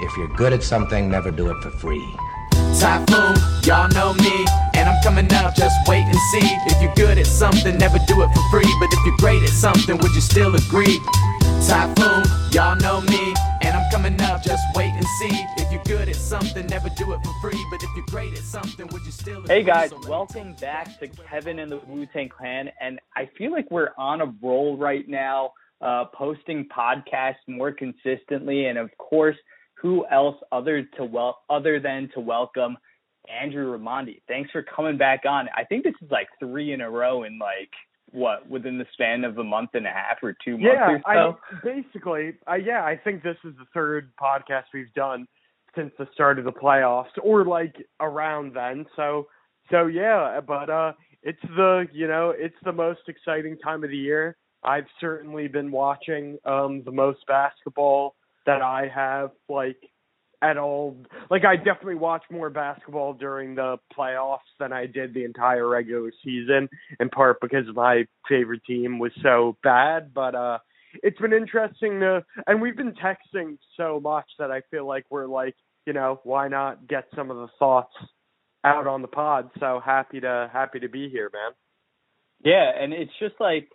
If you're good at something, never do it for free. Typhoon, y'all know me, and I'm coming up, just wait and see. If you're good at something, never do it for free. But if you're great at something, would you still agree? Typhoon, y'all know me, and I'm coming up, just wait and see. If you're good at something, never do it for free. But if you're great at something, would you still agree? Hey guys, So welcome back to Kevin and the Wu Tang Clan, and I feel like we're on a roll right now, uh, posting podcasts more consistently, and of course, who else other to well other than to welcome Andrew Ramondi. Thanks for coming back on. I think this is like three in a row in like what within the span of a month and a half or two months Yeah, or so. I basically, I, yeah, I think this is the third podcast we've done since the start of the playoffs, or like around then. So, so yeah, but uh, it's the you know it's the most exciting time of the year. I've certainly been watching um the most basketball that I have like at all. Like I definitely watch more basketball during the playoffs than I did the entire regular season, in part because my favorite team was so bad. But uh it's been interesting to and we've been texting so much that I feel like we're like, you know, why not get some of the thoughts out on the pod. So happy to happy to be here, man. Yeah, and it's just like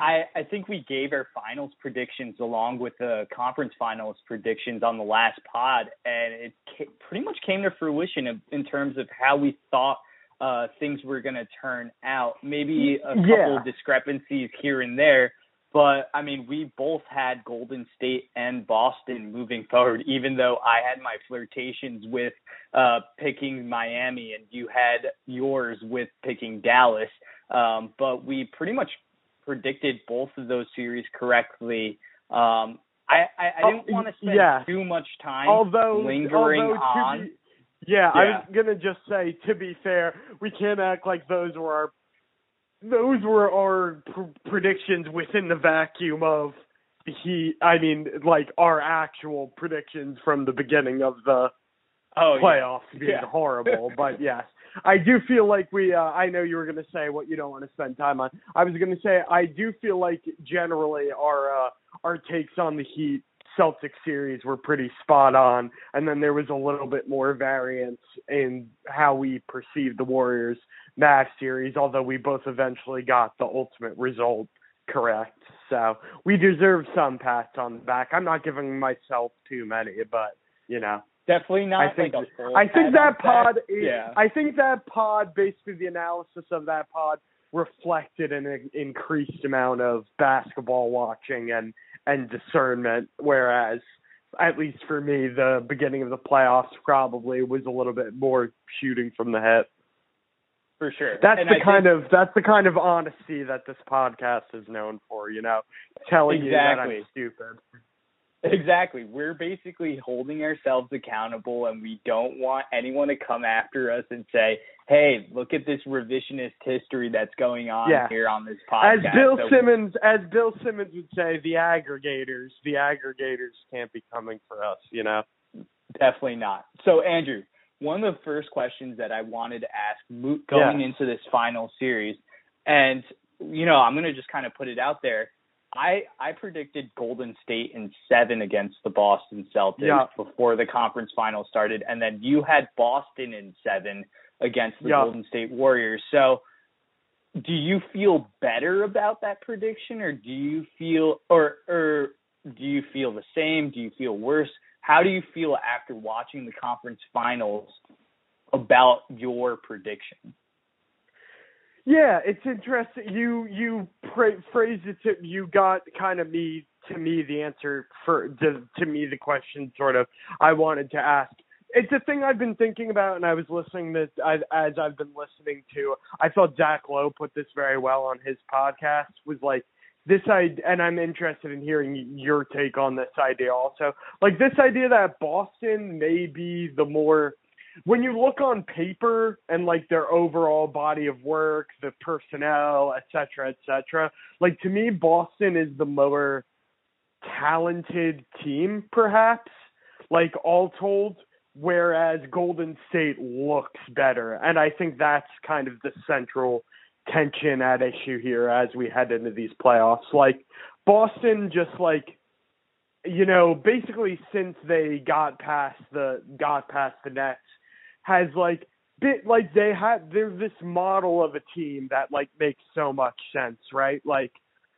I I think we gave our finals predictions along with the conference finals predictions on the last pod, and it ca- pretty much came to fruition in, in terms of how we thought uh, things were going to turn out. Maybe a couple Yeah. discrepancies here and there, but I mean, we both had Golden State and Boston moving forward. Even though I had my flirtations with uh, picking Miami, and you had yours with picking Dallas. Um, but we pretty much predicted both of those series correctly. Um, I, I, I didn't Oh, want to spend yeah. too much time although lingering although on. Be, yeah, I Yeah. was gonna just say to be fair, we can't act like those were our those were our pr- predictions within the vacuum of the Heat. I mean, like our actual predictions from the beginning of the oh, yeah. playoffs being Yeah. horrible. But yes, I do feel like we. Uh, I know you were going to say what you don't want to spend time on. I was going to say I do feel like generally our uh, our takes on the Heat Celtics series were pretty spot on, and then there was a little bit more variance in how we perceived the Warriors Mavs series. Although we both eventually got the ultimate result correct. So we deserve some pats on the back. I'm not giving myself too many, but you know. Definitely not I think like I think that pod. Is, yeah. I think that pod, basically the analysis of that pod, reflected an increased amount of basketball watching and and discernment. Whereas, at least for me, the beginning of the playoffs probably was a little bit more shooting from the hip. for sure. That's And the I kind think, of that's the kind of honesty that this podcast is known for. You know, telling you that I'm stupid. Exactly. We're basically holding ourselves accountable and we don't want anyone to come after us and say, Hey, look at this revisionist history that's going on Yeah. here on this podcast." As. Bill So- Simmons, as Bill Simmons would say, the aggregators, the aggregators can't be coming for us. You know. Definitely not. So, Andrew, one of the first questions that I wanted to ask going Yeah. into this final series, and you know, I'm going to just kind of put it out there. I I predicted Golden State in seven against the Boston Celtics Yeah. before the conference final started, and then you had Boston in seven against the Yeah. Golden State Warriors. So, do you feel better about that prediction, or do you feel, or or do you feel the same? Do you feel worse? How do you feel after watching the conference finals about your prediction? Yeah, it's interesting. You you pra- phrased it to you got kind of me to me the answer for to, to me the question sort of I wanted to ask. It's a thing I've been thinking about, and I was listening this as, as I've been listening to. I thought Zach Lowe put this very well on his podcast. Was like this idea, and I'm interested in hearing your take on this idea also. Like this idea that Boston may be the more when you look on paper and like their overall body of work, the personnel, et cetera, et cetera, like to me, Boston is the more talented team, perhaps, like all told, whereas Golden State looks better. And I think that's kind of the central tension at issue here as we head into these playoffs. Like Boston just like you know, basically since they got past the got past the Nets, has like bit like they had they're this model of a team that like makes so much sense, right? Like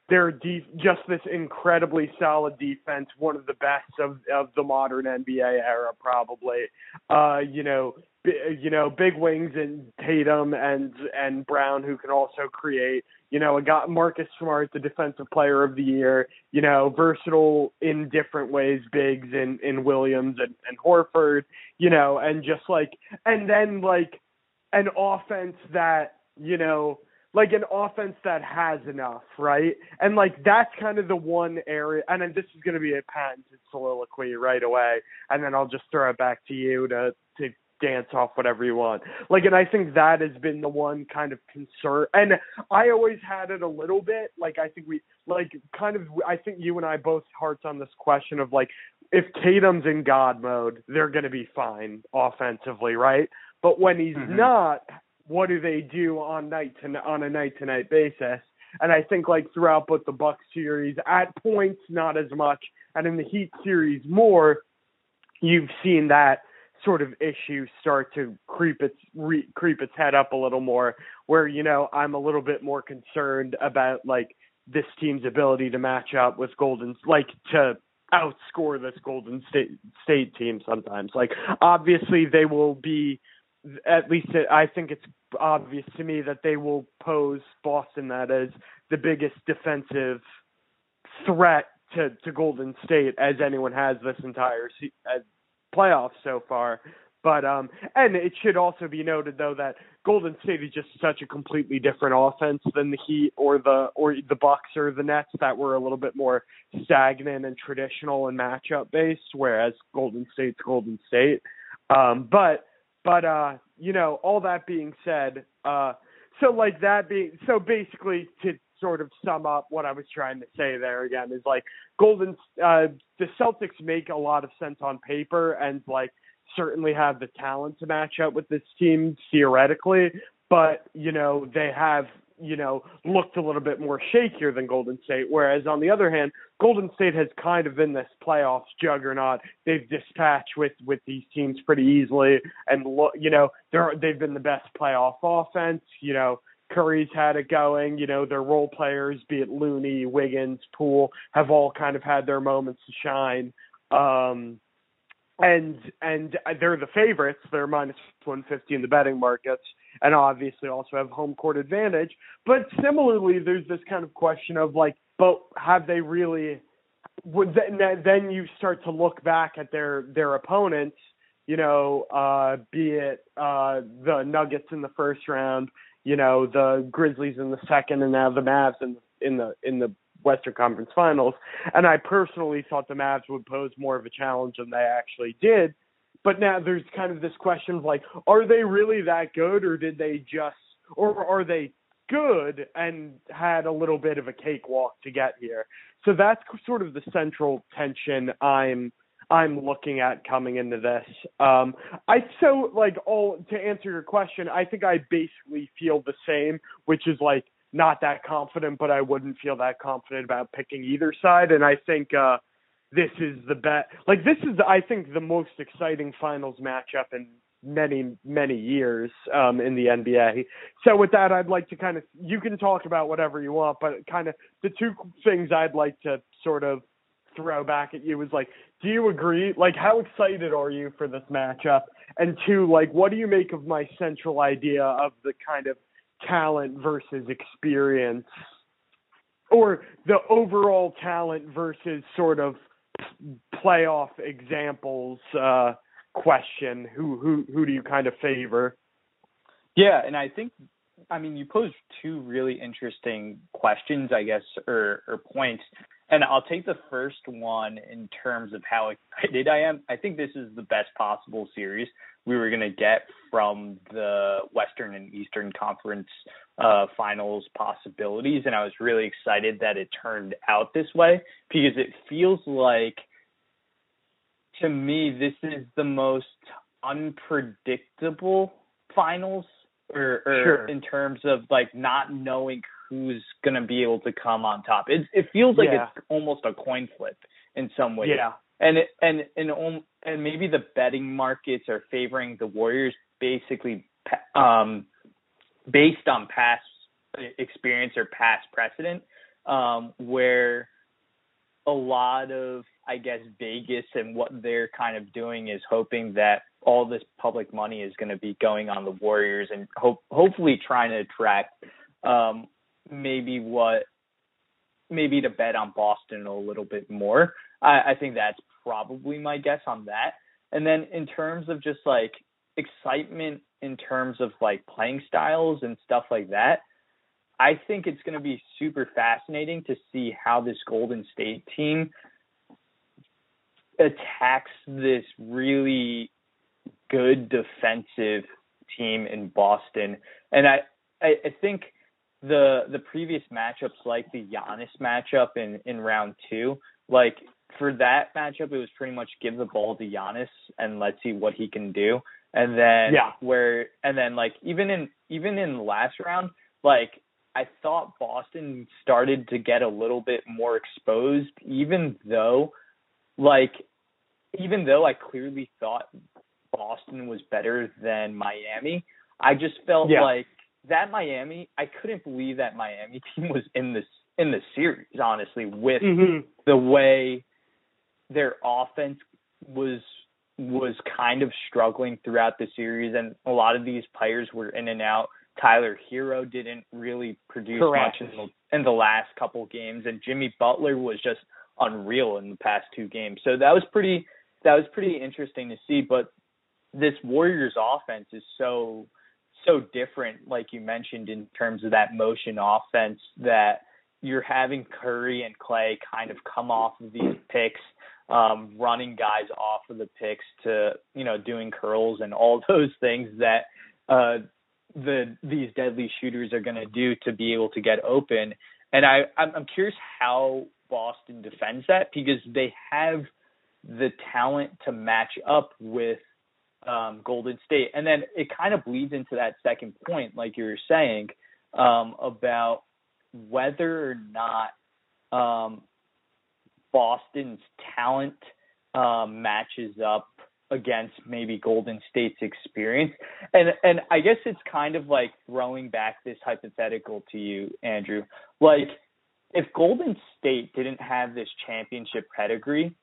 they're deep, just this incredibly solid defense, one of the best of of the modern NBA era, probably. Uh, you know, b- you know, big wings and Tatum and and Brown who can also create. You know, got Marcus Smart, the defensive player of the year. You know, versatile in different ways, bigs in in Williams and and Horford. You know, and just like and then like an offense that you know like an offense that has enough, right? And like that's kind of the one area. And then this is going to be a patented soliloquy right away, and then I'll just throw it back to you to to dance off whatever you want. Like, and I think that has been the one kind of concern. And I always had it a little bit. Like, I think we like kind of. I think you and I both hearts on this question of like, if Tatum's in God mode, they're going to be fine offensively, right? But when he's Mhm. not, what do they do on night to on a night to night basis? And I think like throughout both the Bucks series, at points not as much, and in the Heat series more, you've seen that sort of issue start to creep its re, creep its head up a little more. Where you know I'm a little bit more concerned about like this team's ability to match up with Golden, like to outscore this Golden State State team sometimes. Like obviously they will be at least I think it's obvious to me that they will pose Boston that as the biggest defensive threat to to Golden State as anyone has this entire playoff so far. But um and it should also be noted though that Golden State is just such a completely different offense than the Heat or the or the Bucks or the Nets that were a little bit more stagnant and traditional and matchup based, whereas Golden State's Golden State. Um but but uh you know all that being said uh so like that being so basically to sort of sum up what I was trying to say there again is like Golden uh the Celtics make a lot of sense on paper and like certainly have the talent to match up with this team theoretically. But you know they have you know looked a little bit more shakier than Golden State whereas on the other hand Golden State has kind of been this playoffs juggernaut they've dispatched with with these teams pretty easily and you know they're they've been the best playoff offense you know Curry's had it going. You know, their role players, be it Looney, Wiggins, Poole, have all kind of had their moments to shine. Um, and and they're the favorites. They're minus 150 in the betting markets, and obviously also have home court advantage. But similarly, there's this kind of question of like, but have they really? Would then then you start to look back at their their opponents. You know, uh, be it uh, the Nuggets in the first round, you know the Grizzlies in the second, and now the Mavs in in the in the Western Conference Finals. And I personally thought the Mavs would pose more of a challenge than they actually did. But now there's kind of this question of like, are they really that good, or did they just, or are they good and had a little bit of a cakewalk to get here? So that's sort of the central tension I'm I'm looking at coming into this. Um, I so like all to answer your question, I think I basically feel the same, which is like not that confident, but I wouldn't feel that confident about picking either side. And I think uh, this is the bet. Like this is, I think, the most exciting finals matchup in many many years um, in the NBA. So with that, I'd like to kind of you can talk about whatever you want, but kind of the two things I'd like to sort of throw back at you is like, do you agree? Like, how excited are you for this matchup? And two, like, what do you make of my central idea of the kind of talent versus experience, or the overall talent versus sort of playoff examples uh, question? Who who who do you kind of favor? Yeah, and I think I mean you posed two really interesting questions, I guess, or or points. And I'll take the first one in terms of how excited I am. I think this is the best possible series we were going to get from the Western and Eastern Conference uh, finals possibilities. And I was really excited that it turned out this way because it feels like, to me, this is the most unpredictable finals or, or Sure. in terms of like not knowing who's going to be able to come on top. It it feels like Yeah. it's almost a coin flip in some ways. Yeah. And and and and maybe the betting markets are favoring the Warriors basically um, based on past experience or past precedent, um, where a lot of I guess Vegas and what they're kind of doing is hoping that all this public money is going to be going on the Warriors and hope hopefully trying to attract um, maybe what maybe to bet on Boston a little bit more. I, I think that's probably my guess on that. And then in terms of just like excitement in terms of like playing styles and stuff like that, I think it's going to be super fascinating to see how this Golden State team attacks this really good defensive team in Boston. And I, I, I think the the previous matchups like the Giannis matchup in in round two, like for that matchup it was pretty much give the ball to Giannis and let's see what he can do. And then yeah. where and then like even in even in the last round, like I thought Boston started to get a little bit more exposed, even though, like, even though I clearly thought Boston was better than Miami, I just felt yeah. like that Miami. I couldn't believe that Miami team was in this in the series. Honestly, with mm-hmm. the way their offense was was kind of struggling throughout the series, and a lot of these players were in and out. Tyler Herro didn't really produce Correct. much in the in the last couple games, and Jimmy Butler was just unreal in the past two games. So that was pretty that was pretty interesting to see. But this Warriors offense is so so different, like you mentioned, in terms of that motion offense that you're having Curry and Klay kind of come off of these picks, um, running guys off of the picks to you know doing curls and all those things that uh, the these deadly shooters are going to do to be able to get open. And I I'm, curious how Boston defends that because they have the talent to match up with um, Golden State. And then it kind of bleeds into that second point, like you were saying, um, about whether or not um, Boston's talent um, matches up against maybe Golden State's experience. And and I guess it's kind of like throwing back this hypothetical to you, Andrew. Like if Golden State didn't have this championship pedigree,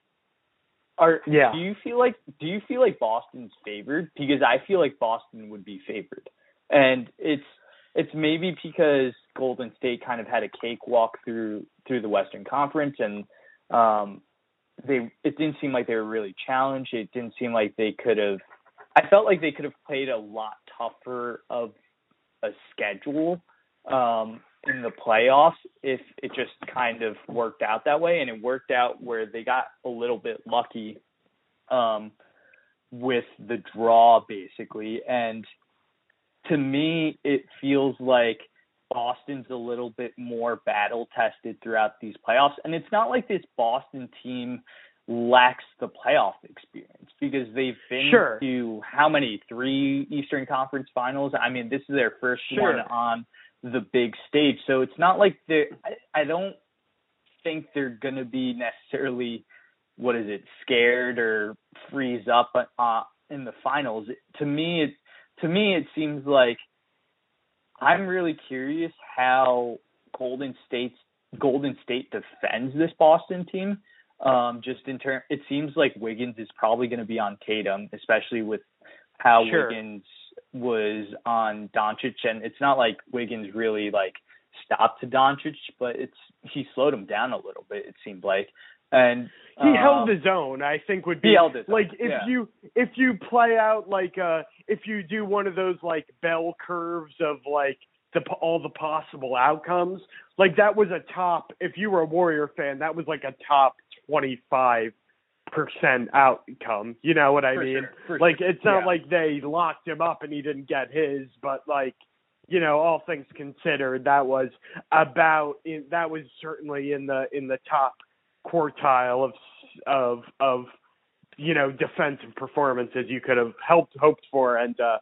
are yeah. do you feel like do you feel like Boston's favored? Because I feel like Boston would be favored. And it's it's maybe because Golden State kind of had a cakewalk through through the Western Conference and um they it didn't seem like they were really challenged. It didn't seem like they could have. I felt like they could have played a lot tougher of a schedule um, in the playoffs if it just kind of worked out that way, and it worked out where they got a little bit lucky um, with the draw, basically. And to me, it feels like Boston's a little bit more battle tested throughout these playoffs. And it's not like this Boston team lacks the playoff experience because they've been sure. to how many three Eastern Conference finals? I mean, this is their first sure. one on the big stage. So it's not like they're I, I don't think they're going to be necessarily what is it scared or freeze up uh, in the finals. To me, it to me it seems like I'm really curious how Golden State's Golden State defends this Boston team. Um, just in turn, it seems like Wiggins is probably going to be on Tatum, especially with how sure. Wiggins was on Doncic, and it's not like Wiggins really like stopped to Doncic, but it's he slowed him down a little bit. It seemed like, and he um, held his own. I think would be he held his like own, if yeah. you if you play out like uh if you do one of those like bell curves of like the all the possible outcomes. Like that was a top. If you were a Warrior fan, that was like a top twenty five percent outcome. You know what I For mean? sure, like sure. it's not Yeah. like they locked him up and he didn't get his, but like you know, all things considered, that was about in, that was certainly in the in the top quartile of of of you know defensive performances you could have helped hoped for and uh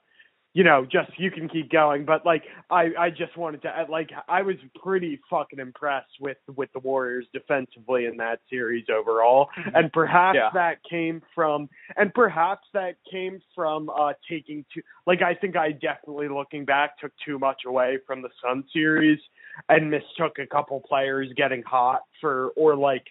you know, just you can keep going, but like I I just wanted to like I was pretty fucking impressed with with the Warriors defensively in that series overall, Mm-hmm. and perhaps Yeah. that came from and perhaps that came from uh taking too like I think I definitely looking back took too much away from the Sun series and mistook a couple players getting hot for or like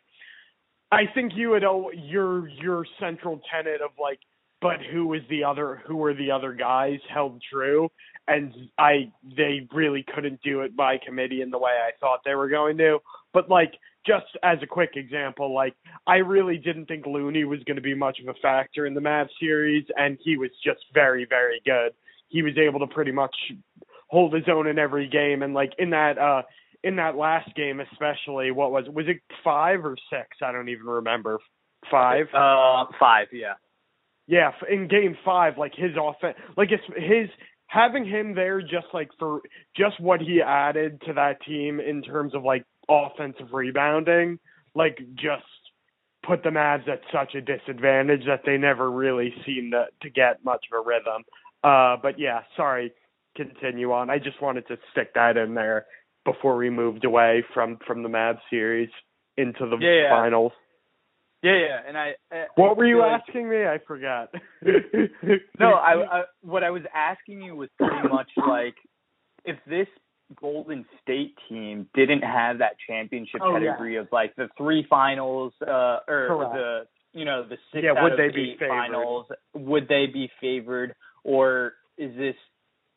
I think you had al- your your central tenet of like but who is the other who were the other guys held true? And I they really couldn't do it by committee in the way I thought they were going to. But like just as a quick example like I really didn't think Looney was going to be much of a factor in the Mavs series and he was just very very good. He was able to pretty much hold his own in every game and like in that uh in that last game especially what was was it 5 or 6 I don't even remember 5 Uh, five, yeah. yeah, in game five, like his offense, like it's his having him there, just like for just what he added to that team in terms of like offensive rebounding, like just put the Mavs at such a disadvantage that they never really seemed to to get much of a rhythm. Uh, but yeah, sorry, continue on. I just wanted to stick that in there before we moved away from from the Mavs series into the Yeah, yeah. finals. Yeah, yeah, and I. I What were you like- asking me? I forgot. No, I, I what I was asking you was pretty much like if this Golden State team didn't have that championship Oh, yeah. pedigree of like the three finals, uh, or Correct. the you know the six Yeah, out would of they be favored? finals, would they be favored, or is this,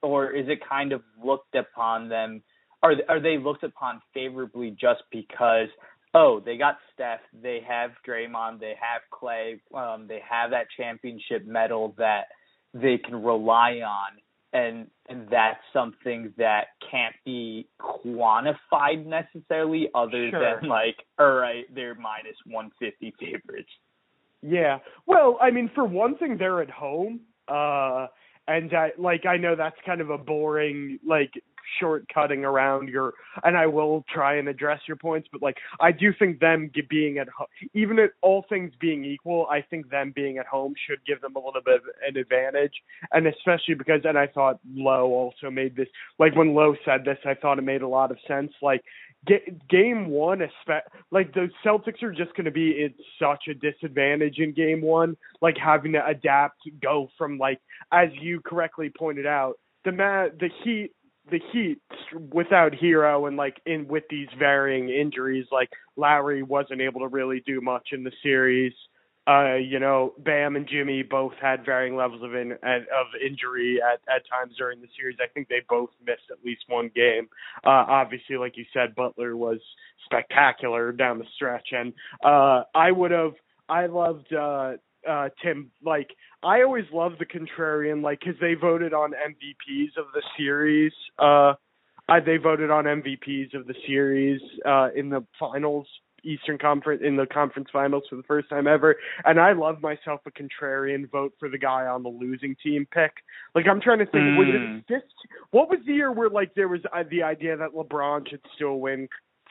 or is it kind of looked upon them? Are are they looked upon favorably just because? Oh, they got Steph. They have Draymond. They have Klay. Um, they have that championship medal that they can rely on and and that's something that can't be quantified necessarily other Sure. than like all right they're minus 150 favorites Yeah. Well, I mean, for one thing, they're at home. Uh, and I, like, I know that's kind of a boring, like, shortcutting around your, and I will try and address your points, but like, I do think them being at home, even at all things being equal, I think them being at home should give them a little bit of an advantage. And especially because, and I thought Lowe also made this, like, when Lowe said this, I thought it made a lot of sense. Like, game one, like the Celtics are just going to be at such a disadvantage in game one, like having to adapt, go from like as you correctly pointed out, the ma- the Heat, the Heat without Herro and like in with these varying injuries, like Lowry wasn't able to really do much in the series. Uh, you know, Bam and Jimmy both had varying levels of in of injury at at times during the series. I think they both missed at least one game. Uh, obviously, like you said, Butler was spectacular down the stretch, and uh, I would have. I loved uh, uh, Tim. Like I always love the contrarian, like because they voted on MVPs of the series. Uh, I, they voted on MVPs of the series uh, in the finals. Eastern Conference in the conference finals for the first time ever, and I love myself a contrarian vote for the guy on the losing team pick. Like I'm trying to think, was Mm. it 15, what was the year where like there was uh, the idea that LeBron should still win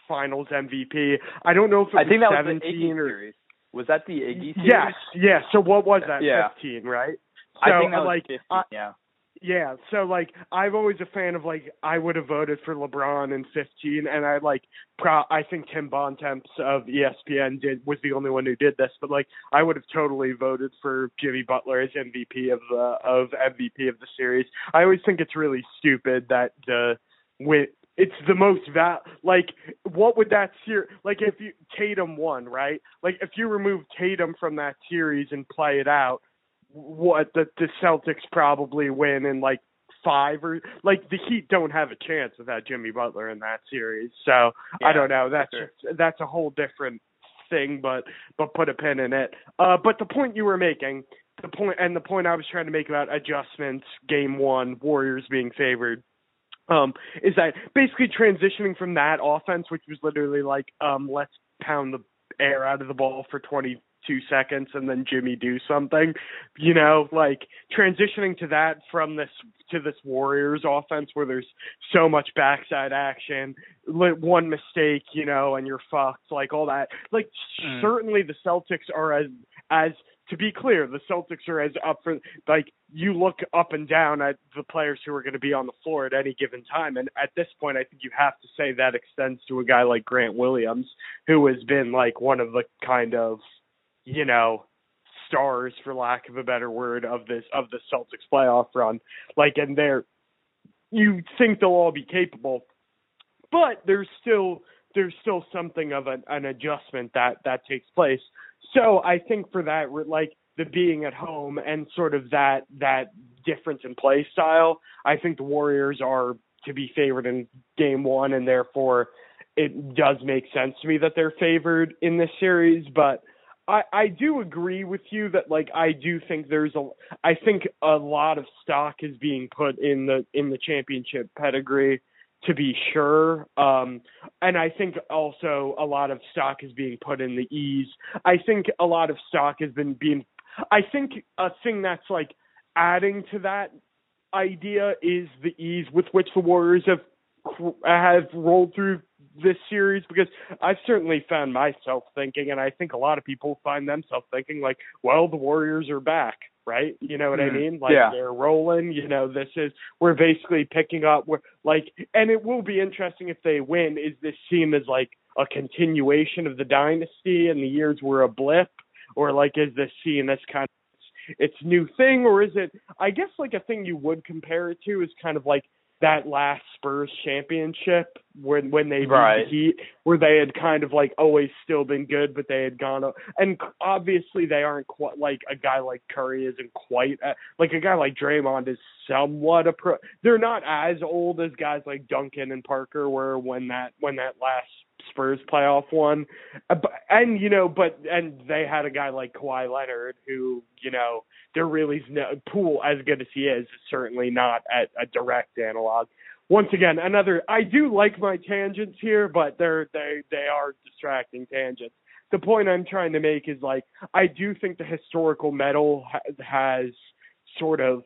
Finals MVP? I don't know if it i was think that was the 17 iggy or series was that the iggy series yes, yes. So what was that? Yeah. 15, right? So i think that was like 15 I- yeah yeah, so like I'm always a fan of like I would have voted for LeBron in 15, and I like pro- I think Tim Bontemps of ESPN did was the only one who did this, but like I would have totally voted for Jimmy Butler as MVP of the of MVP of the series. I always think it's really stupid that the with it's the most val like what would that series like if you Tatum won right like if you remove Tatum from that series and play it out what the the Celtics probably win in like five or like the Heat don't have a chance without Jimmy Butler in that series. So I don't know. That's sure. just, that's a whole different thing, but but put a pin in it. Uh, but the point you were making, the point and the point I was trying to make about adjustments, game one, Warriors being favored. Um, is that basically transitioning from that offense, which was literally like, um, let's pound the air out of the ball for 22 seconds and then Jimmy do something, you know, like transitioning to that from this to this Warriors offense where there's so much backside action, one mistake, you know, and you're fucked, like all that. Like Mm. certainly the Celtics are as as to be clear, the Celtics are as up for like you look up and down at the players who are going to be on the floor at any given time, and at this point, I think you have to say that extends to a guy like Grant Williams, who has been like one of the kind of, you know, stars for lack of a better word of this of the Celtics playoff run. Like, and they're you think they'll all be capable, but there's still there's still something of an, an adjustment that that takes place. So I think for that, like the being at home and sort of that that difference in play style, I think the Warriors are to be favored in game one, and therefore it does make sense to me that they're favored in this series. But I, I do agree with you that like I do think there's a I think a lot of stock is being put in the in the championship pedigree to be sure. Um, and I think also a lot of stock is being put in the ease. I think a lot of stock has been being. I think a thing that's like adding to that idea is the ease with which the Warriors have have rolled through this series because I've certainly found myself thinking, and I think a lot of people find themselves thinking, like, well, the Warriors are back, right? You know what mm, I mean? Like yeah. they're rolling. You know, this is we're basically picking up. We're like, and it will be interesting if they win. Is this team is like a continuation of the dynasty, and the years were a blip, or like is this seen as kind of its new thing, or is it? I guess like a thing you would compare it to is kind of like that last Spurs championship when when they right. beat the Heat, where they had kind of like always still been good, but they had gone up. And obviously, they aren't quite like a guy like Curry isn't quite at, like a guy like Draymond is somewhat a pro. They're not as old as guys like Duncan and Parker were when that when that last Spurs playoff one. Uh, and you know, but and they had a guy like Kawhi Leonard who you know there really is no Poole as good as he is certainly not at a direct analog. Once again, another I do like my tangents here, but they're they they are distracting tangents. The point I'm trying to make is like I do think the historical metal ha- has sort of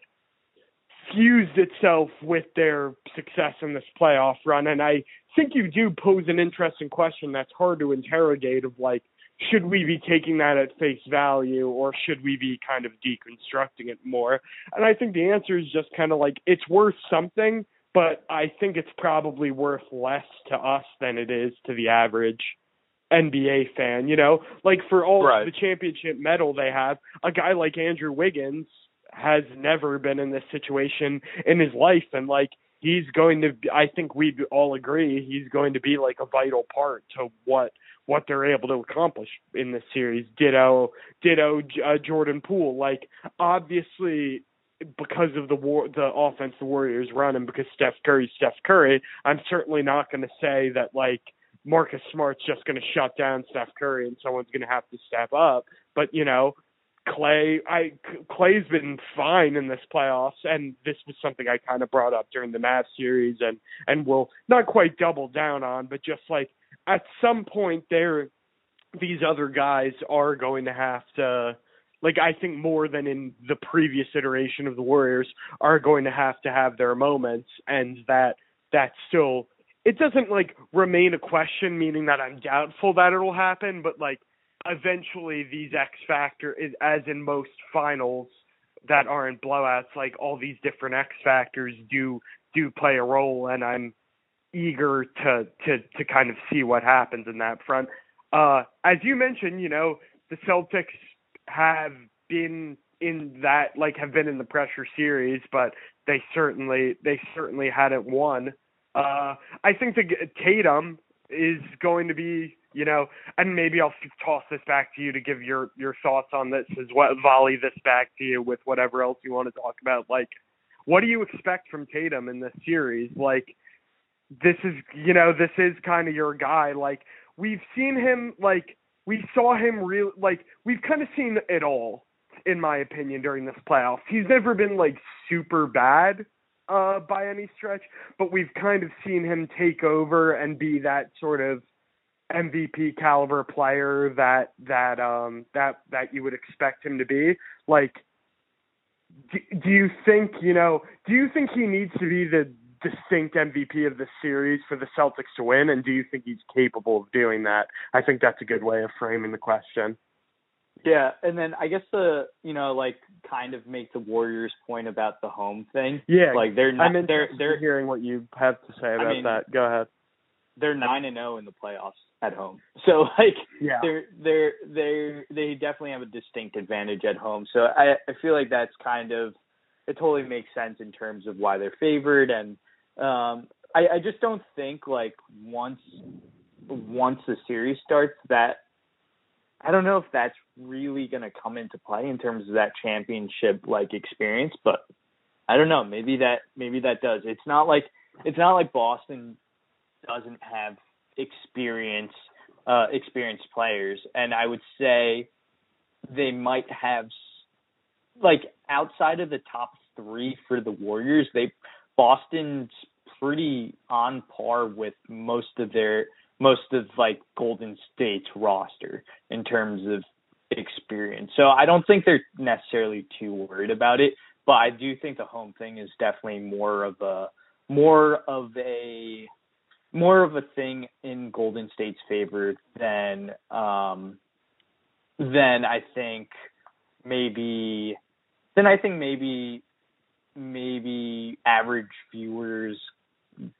fused itself with their success in this playoff run and I think you do pose an interesting question that's hard to interrogate of like should we be taking that at face value or should we be kind of deconstructing it more? And I think the answer is just kind of like it's worth something, but I think it's probably worth less to us than it is to the average NBA fan. You know, like for all right. the championship medal they have, a guy like Andrew Wiggins has never been in this situation in his life, and like he's going to. I think we'd all agree he's going to be like a vital part to what what they're able to accomplish in this series. Ditto, ditto, uh, Jordan Poole. Like obviously, because of the war, the offense the Warriors run, and because Steph Curry's Steph Curry, I'm certainly not going to say that like Marcus Smart's just going to shut down Steph Curry and someone's going to have to step up. But you know, Klay, I Klay's been fine in this playoffs, and this was something I kind of brought up during the Mavs series, and and will not quite double down on, but just like at some point there these other guys are going to have to like I think more than in the previous iteration of the Warriors are going to have to have their moments and that that still it doesn't like remain a question meaning that I'm doubtful that it'll happen but like eventually these X factor as in most finals that aren't blowouts like all these different X factors do do play a role and I'm eager to to to kind of see what happens in that front. Uh, as you mentioned, you know the Celtics have been in that like have been in the pressure series, but they certainly they certainly hadn't won. Uh, I think the Tatum is going to be you know, and maybe I'll toss this back to you to give your your thoughts on this as well. Volley this back to you with whatever else you want to talk about. Like, what do you expect from Tatum in this series? Like, this is you know this is kind of your guy like we've seen him like we saw him real like we've kind of seen it all in my opinion during this playoffs he's never been like super bad uh by any stretch but we've kind of seen him take over and be that sort of MVP caliber player that that um that that you would expect him to be like do, do you think you know do you think he needs to be the distinct MVP of the series for the Celtics to win? And do you think he's capable of doing that? I think that's a good way of framing the question. Yeah, and then I guess the you know like kind of make the Warriors point about the home thing. Yeah, like they're not, I'm they're they're hearing what you have to say about mean, that. Go ahead. they're nine and zero in the playoffs at home. So like Yeah. they're they're they they definitely have a distinct advantage at home. So I I feel like that's kind of it totally makes sense in terms of why they're favored and um I I just don't think like once once the series starts that I don't know if that's really going to come into play in terms of that championship like experience, but I don't know, maybe that maybe that does. It's not like it's not like Boston doesn't have experience uh experienced players and I would say they might have like outside of the top 3 for the Warriors they Boston's pretty on par with most of their most of like Golden State's roster in terms of experience. So I don't think they're necessarily too worried about it, but I do think the home thing is definitely more of a more of a more of a thing in Golden State's favor than um than I think maybe then I think maybe maybe average viewers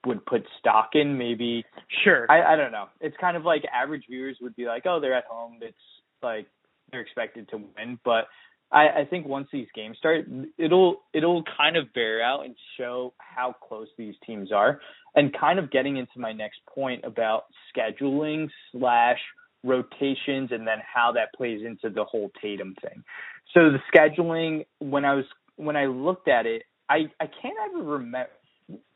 would put stock in maybe Sure. I, I don't know. It's kind of like average viewers would be like, oh, they're at home. It's like they're expected to win. But I, I think once these games start, it'll it'll kind of bear out and show how close these teams are. And kind of getting into my next point about scheduling slash rotations and then how that plays into the whole Tatum thing. So the scheduling when I was when I looked at it, I I can't ever remember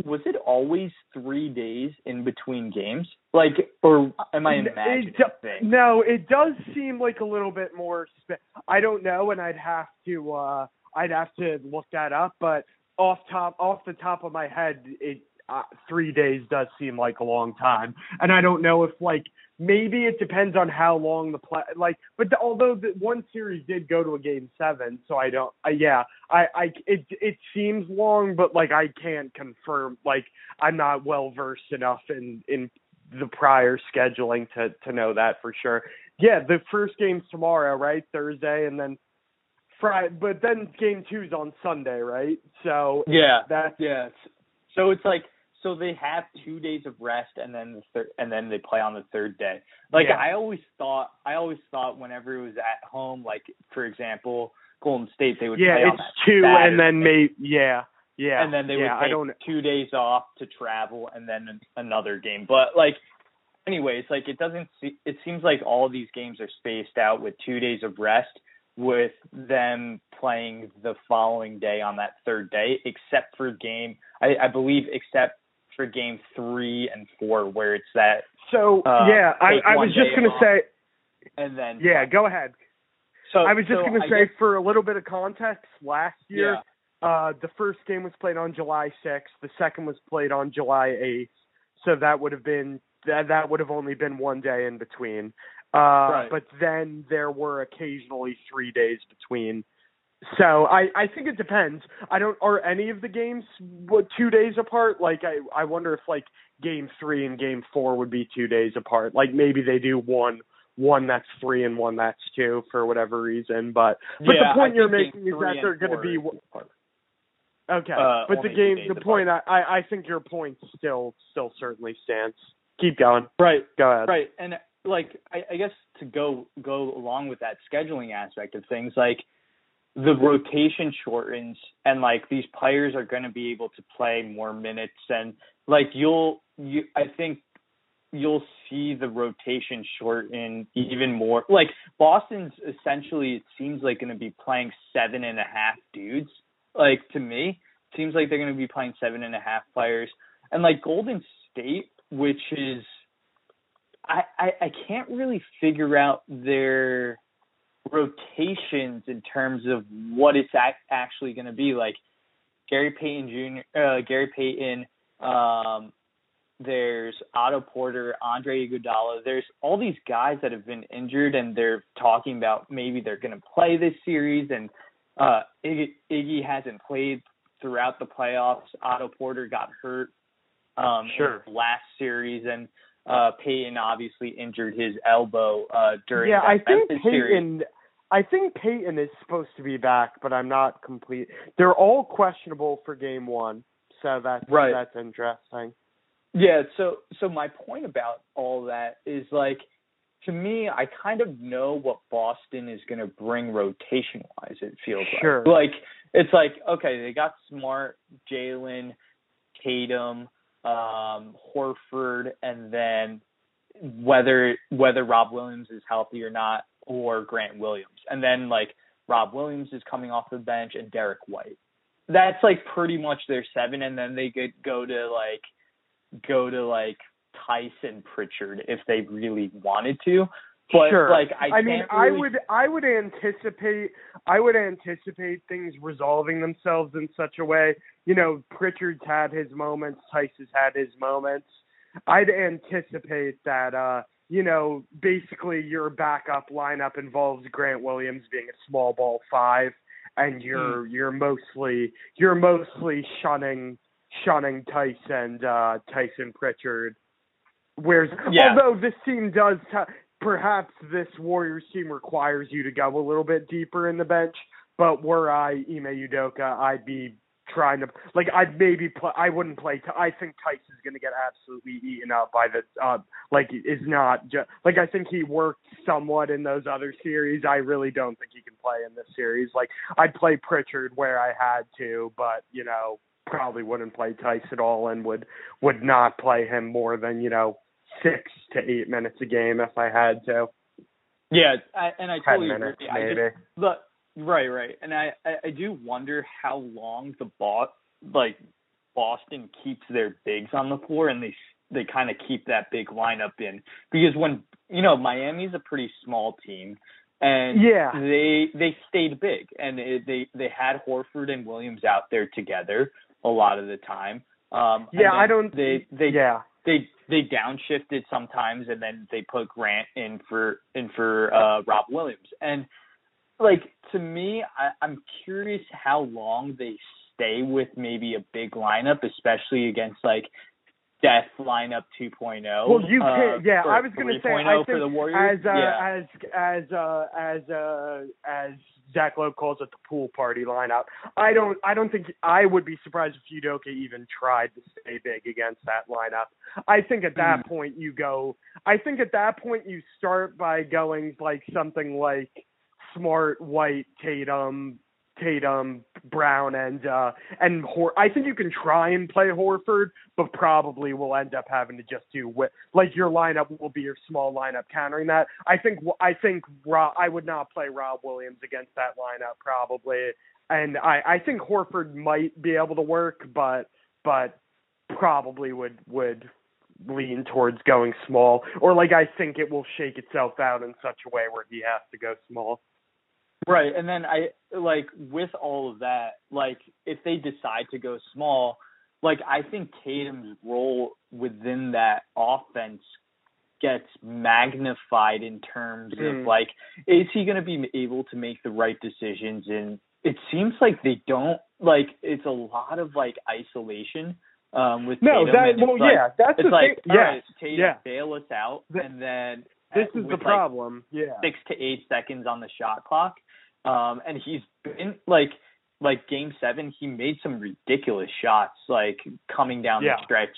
was it always three days in between games? Like, or am I imagining It do-? No, it does seem like a little bit more. Spe- I don't know, and I'd have to. uh I'd have to look that up. But off top, off the top of my head, it uh, three days does seem like a long time. And I don't know if like maybe it depends on how long the play. Like, but the, although the one series did go to a game seven, so I don't. Uh, yeah, I, I it it seems long, but like I can't confirm. Like I'm not well versed enough in in the prior scheduling to to know that for sure. Yeah, the first game's tomorrow, right? Thursday, and then Friday. But then game two's on Sunday, right? So Yeah, that's yeah. So it's like so they have two days of rest and then the third and then they play on the third day. Like Yeah. I always thought, I always thought whenever it was at home, like for example, Golden State, they would yeah, play on it's two, and then Saturday. maybe yeah, yeah, and then they yeah. would take I don't. two days off to travel and then another game. But like, anyways, like it doesn't. Se- it seems like all these games are spaced out with two days of rest, with them playing the following day on that third day, except for game. I, I believe except for game three and four, where it's that, So uh, yeah, I I was just gonna off. say and then yeah. Go ahead. So I was just so gonna I say guess- for a little bit of context, last year yeah. Uh, the first game was played on July 6th. The second was played on July 8th. So that would have been that that would have only been one day in between. Uh, Right. But then there were occasionally three days between. So I I think it depends. I don't are any of the games what two days apart? Like I I wonder if like game three and game four would be two days apart. Like maybe they do one one that's three and one that's two for whatever reason. But but Yeah, the point I you're making is that they're going to be. Okay, Uh, but the game, the point, I, I I think your point still still certainly stands. Keep going. Right. Go ahead. Right. And like I, I guess to go go along with that scheduling aspect of things, like the rotation shortens and like these players are going to be able to play more minutes and like you'll you I think you'll see the rotation shorten even more. Like Boston's essentially it seems like going to be playing seven and a half dudes. Like to me, seems like they're going to be playing seven and a half players. And like Golden State, which is I, I I can't really figure out their rotations in terms of what it's ac- actually going to be like. Gary Payton Jr. Uh, Gary Payton. Um, there's Otto Porter, Andre Iguodala. There's all these guys that have been injured, and they're talking about maybe they're going to play this series. And uh, Iggy, Iggy hasn't played throughout the playoffs. Otto Porter got hurt um, Sure. last series, and uh, Payton obviously injured his elbow uh, during yeah, I think Memphis series. I think Payton is supposed to be back, but I'm not complete. They're all questionable for game one, so that's Right. that's interesting. Yeah, so so my point about all that is like to me, I kind of know what Boston is going to bring rotation wise. It feels Sure. like like it's like okay, they got Smart, Jalen, Tatum, um, Horford, and then whether whether Rob Williams is healthy or not, or Grant Williams, and then like Rob Williams is coming off the bench and Derrick White. That's like pretty much their seven, and then they could go to like go to like Tyson Pritchard if they really wanted to. But sure. like I, I mean, can't I really- would I would anticipate I would anticipate things resolving themselves in such a way. You know, Pritchard's had his moments, Tyson's had his moments. I'd anticipate that uh, you know, basically your backup lineup involves Grant Williams being a small ball five and you're Hmm. you're mostly you're mostly shunning shunning Tyson uh Tyson Pritchard. Whereas Yeah. although this team does t- perhaps this Warriors team requires you to go a little bit deeper in the bench, but were I Ime Udoka, I'd be trying to like I'd maybe play I wouldn't play I think Theis is going to get absolutely eaten up by the uh like is not just like I think he worked somewhat in those other series. I really don't think he can play in this series. Like I'd play Pritchard where I had to, but you know, probably wouldn't play Theis at all and would would not play him more than, you know, 6 to 8 minutes a game if I had to. yeah, I, and I totally minutes agree. I just, the right, right, and I, I I do wonder how long the bot like Boston keeps their bigs on the floor and they they kind of keep that big lineup in because when you know Miami's a pretty small team and Yeah. they they stayed big and it, they they had Horford and Williams out there together a lot of the time. Um, Yeah, I don't They they yeah. they they downshifted sometimes and then they put Grant in for in for uh Rob Williams. And like to me I, I'm curious how long they stay with maybe a big lineup, especially against like death lineup 2.0. Well, you uh, can't. Yeah, I was going to say. I think for the Warriors. as uh, yeah. as as uh, as uh, as Zach Lowe calls it, the pool party lineup. I don't. I don't think I would be surprised if Udoka even tried to stay big against that lineup. I think at that Mhm. point you go. I think at that point you start by going like something like Smart, White, Tatum, Tatum, Brown, and uh and Hor- I think you can try and play Horford, but probably will end up having to just do wi- like your lineup will be your small lineup countering that. I think I think Rob, I would not play Rob Williams against that lineup probably, and I I think Horford might be able to work, but but probably would would lean towards going small, or like I think it will shake itself out in such a way where he has to go small. Right, and then I like with all of that, like if they decide to go small, like I think Tatum's role within that offense gets magnified in terms Mm. of like is he going to be able to make the right decisions and it seems like they don't like it's a lot of like isolation um with No, Tatum that well, like, yeah, that's it's the like thing. Yes, right, Tatum yeah. bail us out and then This is the with, like, problem. yeah. six to eight seconds on the shot clock. Um, and he's been like, like game seven, he made some ridiculous shots, like coming down Yeah. the stretch,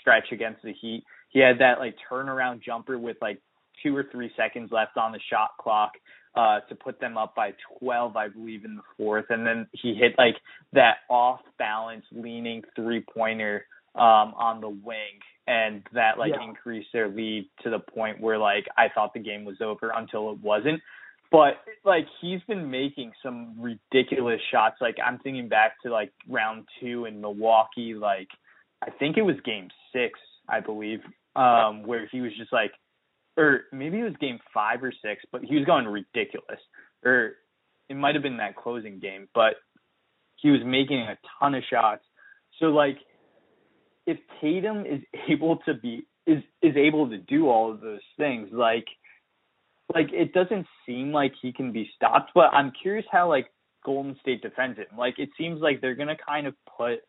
stretch against the Heat. He had that like turnaround jumper with like two or three seconds left on the shot clock, uh, to put them up by 12, I believe, in the fourth. And then he hit like that off balance leaning three pointer, um, on the wing. And that like Yeah. increased their lead to the point where like I thought the game was over until it wasn't. But like he's been making some ridiculous shots. Like I'm thinking back to like round two in Milwaukee, like I think it was game six, I believe, um, where he was just like or maybe it was game five or six, but he was going ridiculous. Or it might have been that closing game, but he was making a ton of shots. So like if Tatum is able to be is is able to do all of those things, like like it doesn't seem like he can be stopped, but I'm curious how like Golden State defends him. Like it seems like they're gonna kind of put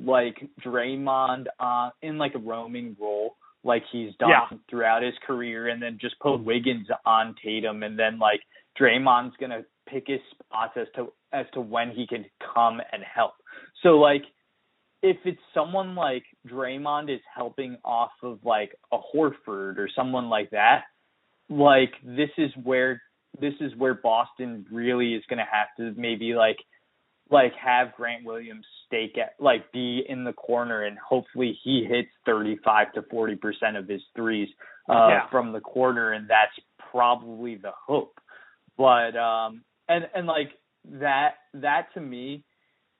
like Draymond on in like a roaming role like he's done Yeah. throughout his career, and then just put Wiggins on Tatum, and then like Draymond's gonna pick his spots as to as to when he can come and help. So like if it's someone like Draymond is helping off of like a Horford or someone like that, like this is where this is where Boston really is going to have to maybe like like have Grant Williams stake at like be in the corner and hopefully he hits 35 to 40% of his threes uh Yeah. from the corner and that's probably the hope. But um and and like that that to me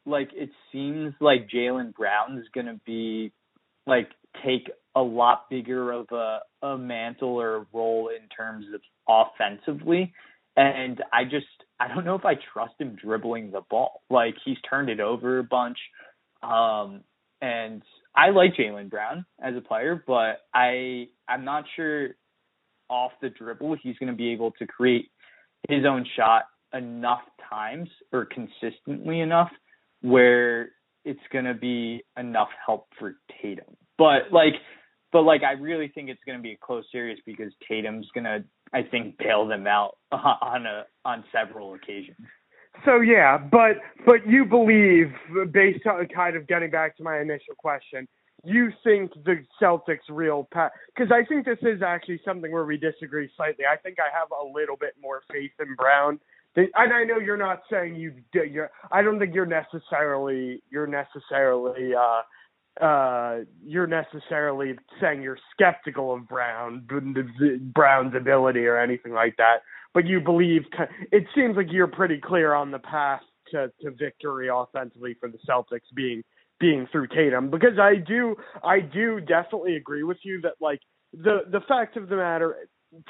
like it seems like Jaylen Brown's gonna be like take a lot bigger of a, a mantle or a role in terms of offensively. And I just I don't know if I trust him dribbling the ball. Like he's turned it over a bunch. Um and I like Jaylen Brown as a player, but I I'm not sure off the dribble he's gonna be able to create his own shot enough times or consistently enough where it's going to be enough help for Tatum. But like but like I really think it's going to be a close series because Tatum's going to I think bail them out on a on several occasions. So yeah, but but you believe, based on kind of getting back to my initial question, you think the Celtics' real path? Because I think this is actually something where we disagree slightly. I think I have a little bit more faith in Brown. And I know you're not saying you. You're, I don't think you're necessarily. You're necessarily. uh uh, you're necessarily saying you're skeptical of Brown, Brown's ability or anything like that but you believe it seems like you're pretty clear on the path to, to victory offensively for the Celtics being being through Tatum because I do I do definitely agree with you that like the the fact of the matter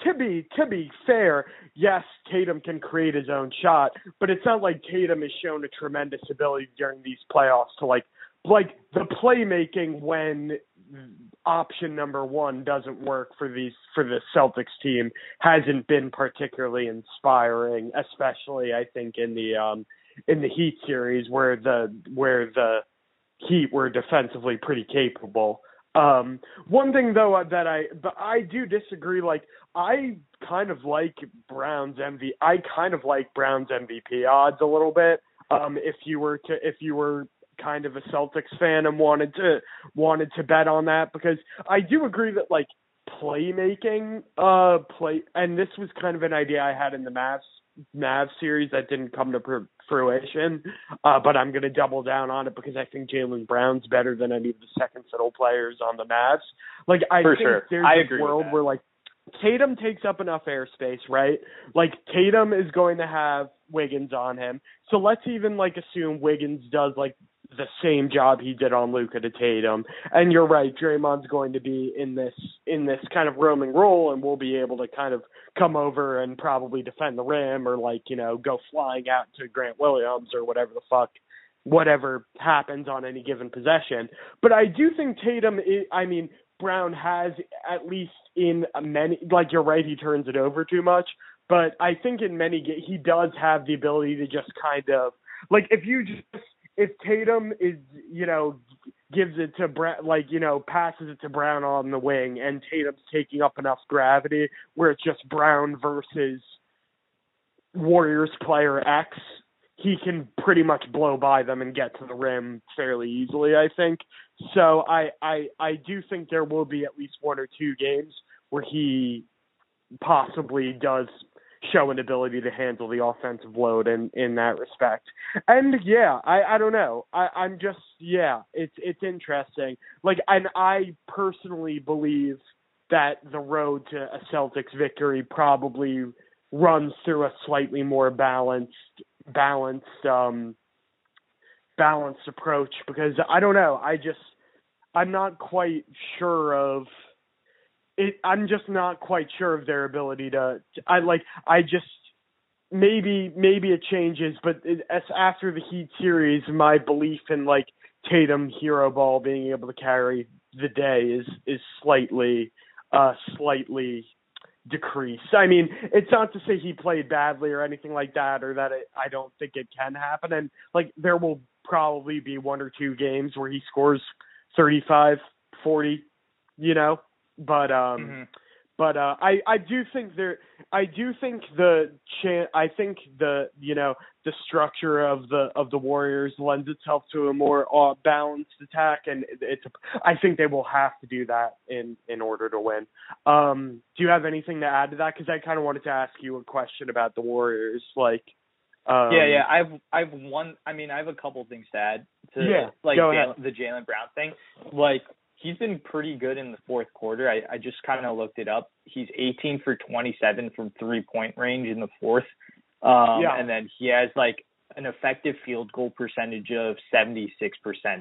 to be to be fair, yes, Tatum can create his own shot, but it's not like Tatum has shown a tremendous ability during these playoffs to like like the playmaking when option number one doesn't work for these for the Celtics team hasn't been particularly inspiring, especially I think in the um in the Heat series where the where the Heat were defensively pretty capable. Um one thing though that I but I do disagree like I kind of like Brown's MV I kind of like Brown's MVP odds a little bit. Um if you were to if you were kind of a Celtics fan and wanted to wanted to bet on that because I do agree that like playmaking uh play and this was kind of an idea I had in the Mavs Mavs series that didn't come to pr- fruition uh but I'm going to double down on it because I think Jaylen Brown's better than any of the second fiddle players on the Mavs like I For think sure. there's I a world where like Tatum takes up enough airspace, right? Like Tatum is going to have Wiggins on him. So let's even like assume Wiggins does like the same job he did on Luka to Tatum. And you're right, Draymond's going to be in this in this kind of roaming role and we'll be able to kind of come over and probably defend the rim or like, you know, go flying out to Grant Williams or whatever the fuck whatever happens on any given possession. But I do think Tatum is, I mean Brown has at least in many like you're right he turns it over too much, but I think in many he does have the ability to just kind of like if you just if Tatum is you know gives it to Brown like you know passes it to Brown on the wing and Tatum's taking up enough gravity where it's just Brown versus Warriors player X he can pretty much blow by them and get to the rim fairly easily I think. So I I I do think there will be at least one or two games where he possibly does show an ability to handle the offensive load in in that respect. And yeah, I I don't know. I I'm just yeah, it's it's interesting. Like and I personally believe that the road to a Celtics victory probably runs through a slightly more balanced balanced um balanced approach because I don't know. I just I'm not quite sure of it. I'm just not quite sure of their ability to. I like. I just maybe maybe it changes, but it, as after the Heat series, my belief in like Tatum hero ball being able to carry the day is is slightly uh slightly decreased. I mean, it's not to say he played badly or anything like that, or that it, I don't think it can happen. And like there will probably be one or two games where he scores 35, 40, you know, but um Mm-hmm. but uh I I do think there I do think the chan I think the you know the structure of the of the Warriors lends itself to a more uh, balanced attack and it's a, I think they will have to do that in in order to win. Um do you have anything to add to that cuz I kind of wanted to ask you a question about the Warriors like um, yeah, yeah. I've I've one. I mean, I have a couple things to add to Yeah, like the Jaylen Brown thing. Like he's been pretty good in the fourth quarter. I I just kind of looked it up. He's 18 for 27 from three point range in the fourth. Um, Yeah. and then he has like an effective field goal percentage of 76%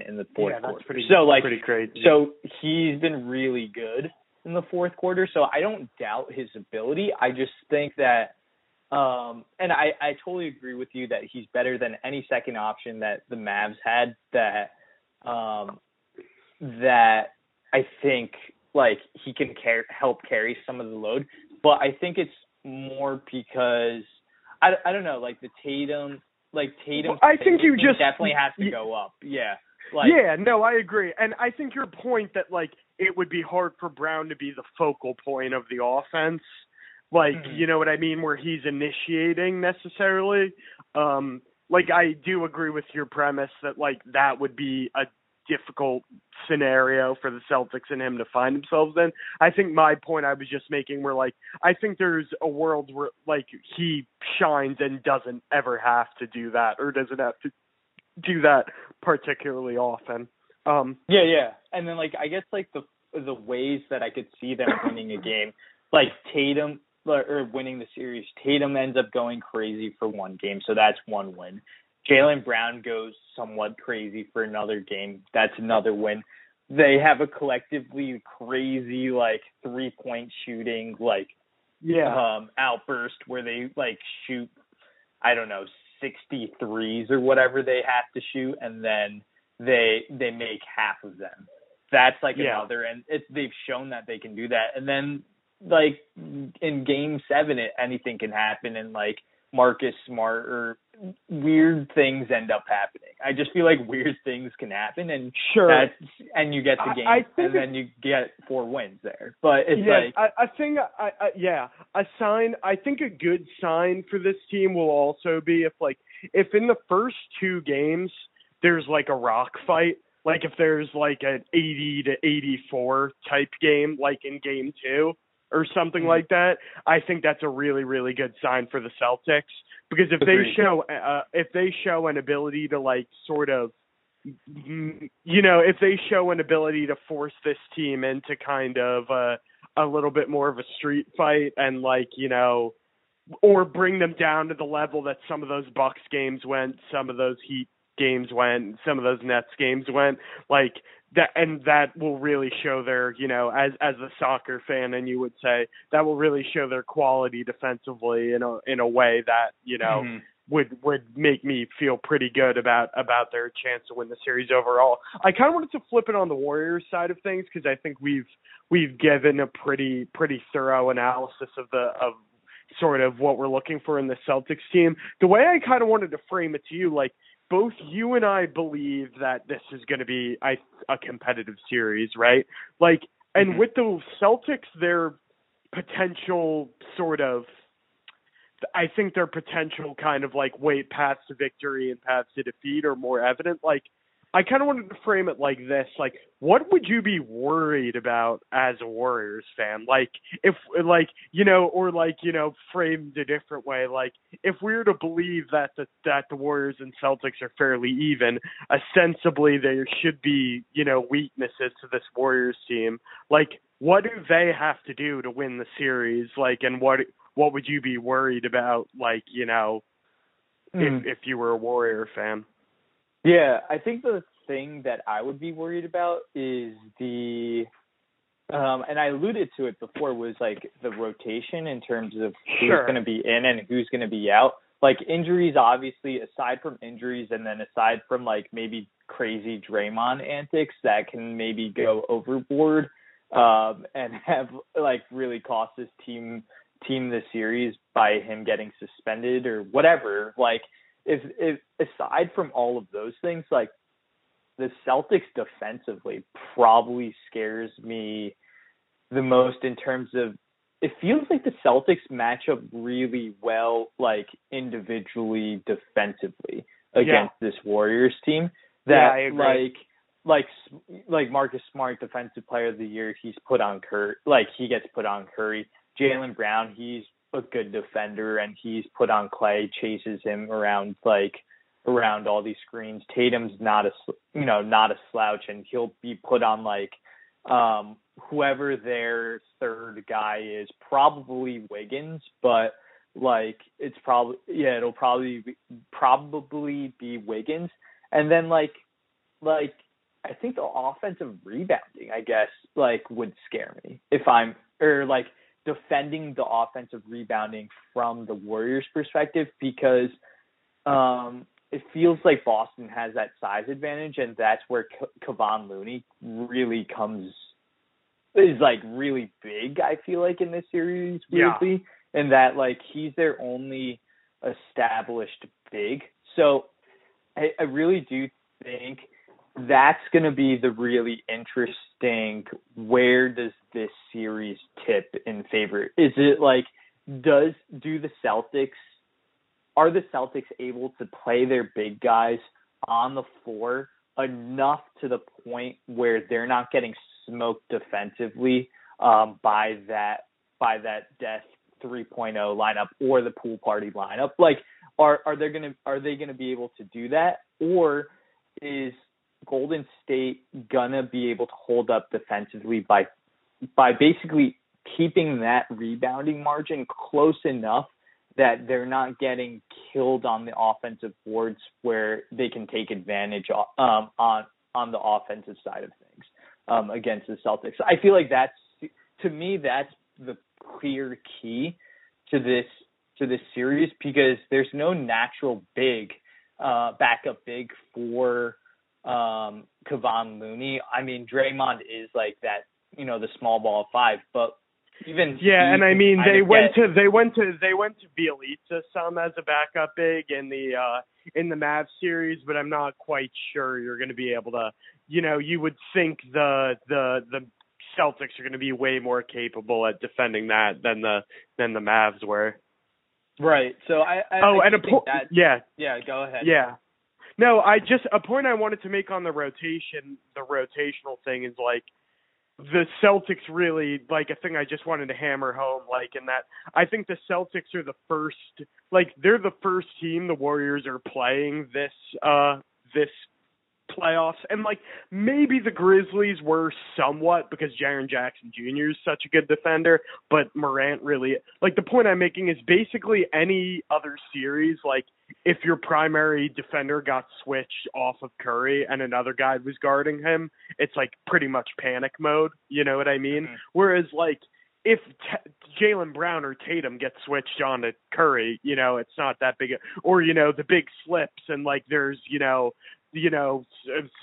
in the fourth yeah, that's quarter. pretty so like pretty crazy. so he's been really good in the fourth quarter. So I don't doubt his ability. I just think that, um, and I, I totally agree with you that he's better than any second option that the Mavs had. That, um, that I think like he can care, help carry some of the load. But I think it's more because I, I don't know, like the Tatum, like Tatum. I think you just- definitely has to you- go up. Yeah. Like, yeah, no, I agree. And I think your point that like it would be hard for Brown to be the focal point of the offense, like, Mhm. you know what I mean, where he's initiating necessarily. Um like I do agree with your premise that like that would be a difficult scenario for the Celtics and him to find themselves in. I think my point I was just making were like I think there's a world where like he shines and doesn't ever have to do that or doesn't have to do that particularly often. Um Yeah, yeah. And then like I guess like the the ways that I could see them winning a game, like Tatum or or winning the series, Tatum ends up going crazy for one game, so that's one win. Jaylen Brown goes somewhat crazy for another game, that's another win. They have a collectively crazy like three point shooting like yeah. um outburst where they like shoot I don't know, 60 threes or whatever they have to shoot and then they they make half of them. That's like Yeah. another and it's they've shown that they can do that. And then like in game 7 it, anything can happen and like Marcus Smart or weird things end up happening. I just feel like weird things can happen and Sure. that's and you get the game I think and then you get four wins there. But it's yeah, like I, I think I, I yeah, a sign. I think a good sign for this team will also be if like if in the first two games there's like a rock fight, like if there's like an 80 to 84 type game, like in game two or something Mhm. like that. I think that's a really really good sign for the Celtics because if Agreed. they show uh, if they show an ability to like sort of mm, you know, if they show an ability to force this team into kind of a a little bit more of a street fight and like, you know, or bring them down to the level that some of those Bucks games went, some of those Heat games went, some of those Nets games went, like that and that will really show their, you know, as as a soccer fan and you would say that will really show their quality defensively in a in a way that, you know, Mhm. would would make me feel pretty good about about their chance to win the series overall. I kind of wanted to flip it on the Warriors side of things because I think we've we've given a pretty pretty thorough analysis of the of sort of what we're looking for in the Celtics team. The way I kind of wanted to frame it to you, like both you and I believe that this is going to be I, a competitive series, right? Like, and Mhm. with the Celtics, their potential sort of I think their potential kind of like weight paths to victory and paths to defeat are more evident. Like I kind of wanted to frame it like this: like, what would you be worried about as a Warriors fan? Like, if like you know, or like you know, framed a different way, like if we were to believe that the that the Warriors and Celtics are fairly even, ostensibly there should be you know weaknesses to this Warriors team. Like, what do they have to do to win the series? Like, and what what would you be worried about? Like, you know, Mm. if if you were a Warrior fan. Yeah, I think the thing that I would be worried about is the um and I alluded to it before was like the rotation in terms of who's Sure. going to be in and who's going to be out. Like injuries obviously aside from injuries and then aside from like maybe crazy Draymond antics that can maybe go overboard um and have like really cost this team team the series by him getting suspended or whatever. Like if if aside from all of those things, like the Celtics defensively probably scares me the most in terms of it feels like the Celtics match up really well, like individually defensively against Yeah. this Warriors team. That I agree. like like like Marcus Smart, defensive player of the year, he's put on Curry. Like he gets put on Curry. Jaylen Brown, he's a good defender, and he's put on Klay, chases him around like around all these screens. Tatum's not a you know not a slouch, and he'll be put on like um whoever their third guy is, probably Wiggins, but like it's probably yeah, it'll probably be, probably be Wiggins, and then like like I think the offensive rebounding, I guess, like would scare me if I'm or like defending the offensive rebounding from the Warriors perspective because um it feels like Boston has that size advantage and that's where K- Kevon Looney really comes is like really big I feel like in this series Yeah. weirdly and that like he's their only established big so I, I really do think that's going to be the really interesting where does this series tip in favor? Is it like does do the celtics are the celtics able to play their big guys on the floor enough to the point where they're not getting smoked defensively um, by that by that death 3.0 lineup or the pool party lineup? Like are are they going to are they going to be able to do that? Or is Golden State gonna be able to hold up defensively by by basically keeping that rebounding margin close enough that they're not getting killed on the offensive boards where they can take advantage um, on on the offensive side of things um, against the Celtics. I feel like that's to me that's the clear key to this to this series because there's no natural big uh, backup big for um Kevon Looney. I mean, Draymond is like that, you know, the small ball five, but even Yeah, and I mean they went get- to they went to they went to Bjelica some as a backup big in the uh in the Mavs series, but I'm not quite sure you're going to be able to. You know, you would think the the the Celtics are going to be way more capable at defending that than the than the Mavs were. right. So I, I oh, I and a po- that yeah, yeah, go ahead. yeah. No, I just a point I wanted to make on the rotation, the rotational thing is like the Celtics really like a thing I just wanted to hammer home like in that I think the Celtics are the first like they're the first team the Warriors are playing this uh this playoffs and like maybe the Grizzlies were somewhat because Jaren Jackson Jr. is such a good defender but Morant really like the point I'm making is basically any other series like if your primary defender got switched off of Curry and another guy was guarding him it's like pretty much panic mode you know what I mean Mhm. whereas like if T- Jaylen Brown or Tatum gets switched on to Curry, you know, it's not that big. A, or you know, the big slips and like there's you know, you know,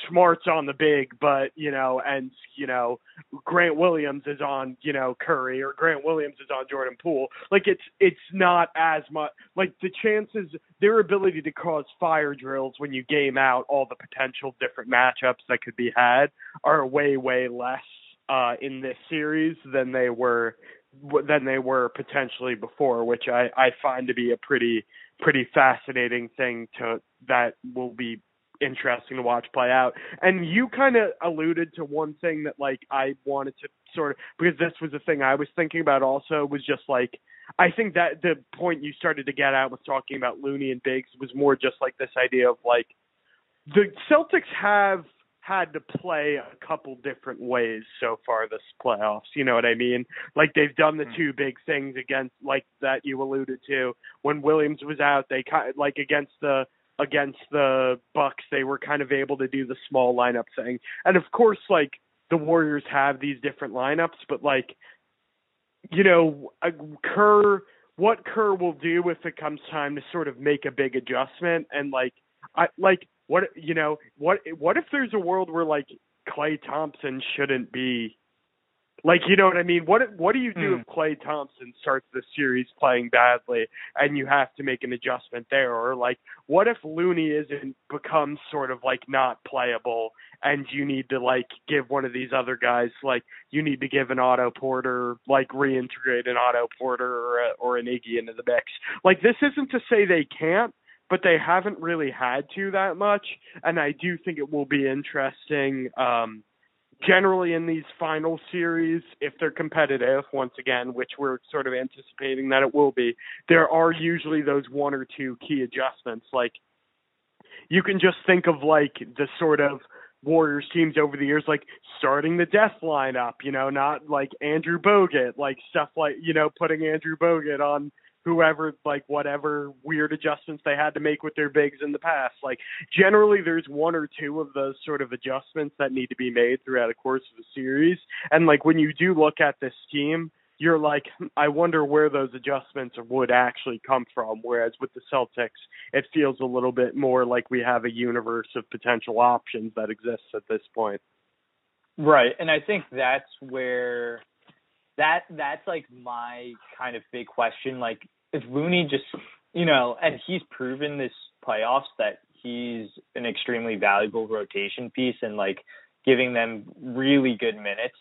Smart's on the big, but you know, and you know, Grant Williams is on you know Curry or Grant Williams is on Jordan Poole. Like it's it's not as much. Like the chances, their ability to cause fire drills when you game out all the potential different matchups that could be had are way way less uh, in this series than they were than they were potentially before, which I, I find to be a pretty pretty fascinating thing to that will be interesting to watch play out. And you kind of alluded to one thing that like I wanted to sort of because this was the thing I was thinking about also was just like I think that the point you started to get at with talking about Looney and Biggs was more just like this idea of like the Celtics have had to play a couple different ways so far this playoffs. You know what I mean? Like they've done the Mhm. two big things against like that you alluded to when Williams was out. They kind of, like against the against the Bucks, they were kind of able to do the small lineup thing. And of course, like the Warriors have these different lineups, but like you know, a Kerr what Kerr will do if it comes time to sort of make a big adjustment and like I like what you know what what if there's a world where like Klay Thompson shouldn't be Like, you know what I mean? What what do you do Mm. if Klay Thompson starts the series playing badly and you have to make an adjustment there? Or like, what if Looney isn't becomes sort of like not playable and you need to like give one of these other guys like you need to give an Otto Porter like reintegrate an Otto Porter or a, or an Iggy into the mix. Like, this isn't to say they can't, but they haven't really had to that much, and I do think it will be interesting. Um, generally in these final series, if they're competitive, once again, which we're sort of anticipating that it will be, there are usually those one or two key adjustments. Like you can just think of like the sort of Warriors teams over the years, like starting the death lineup, you know, not like Andrew Bogut, like stuff like, you know, putting Andrew Bogut on whoever, like whatever weird adjustments they had to make with their bigs in the past. Like generally there's one or two of those sort of adjustments that need to be made throughout the course of a series. And like when you do look at this team, you're like, "Hmm, I wonder where those adjustments would actually come from. Whereas with the Celtics, it feels a little bit more like we have a universe of potential options that exists at this point. Right. And I think that's where that that's like my kind of big question. Like if Looney just you know, and he's proven this playoffs that he's an extremely valuable rotation piece and like giving them really good minutes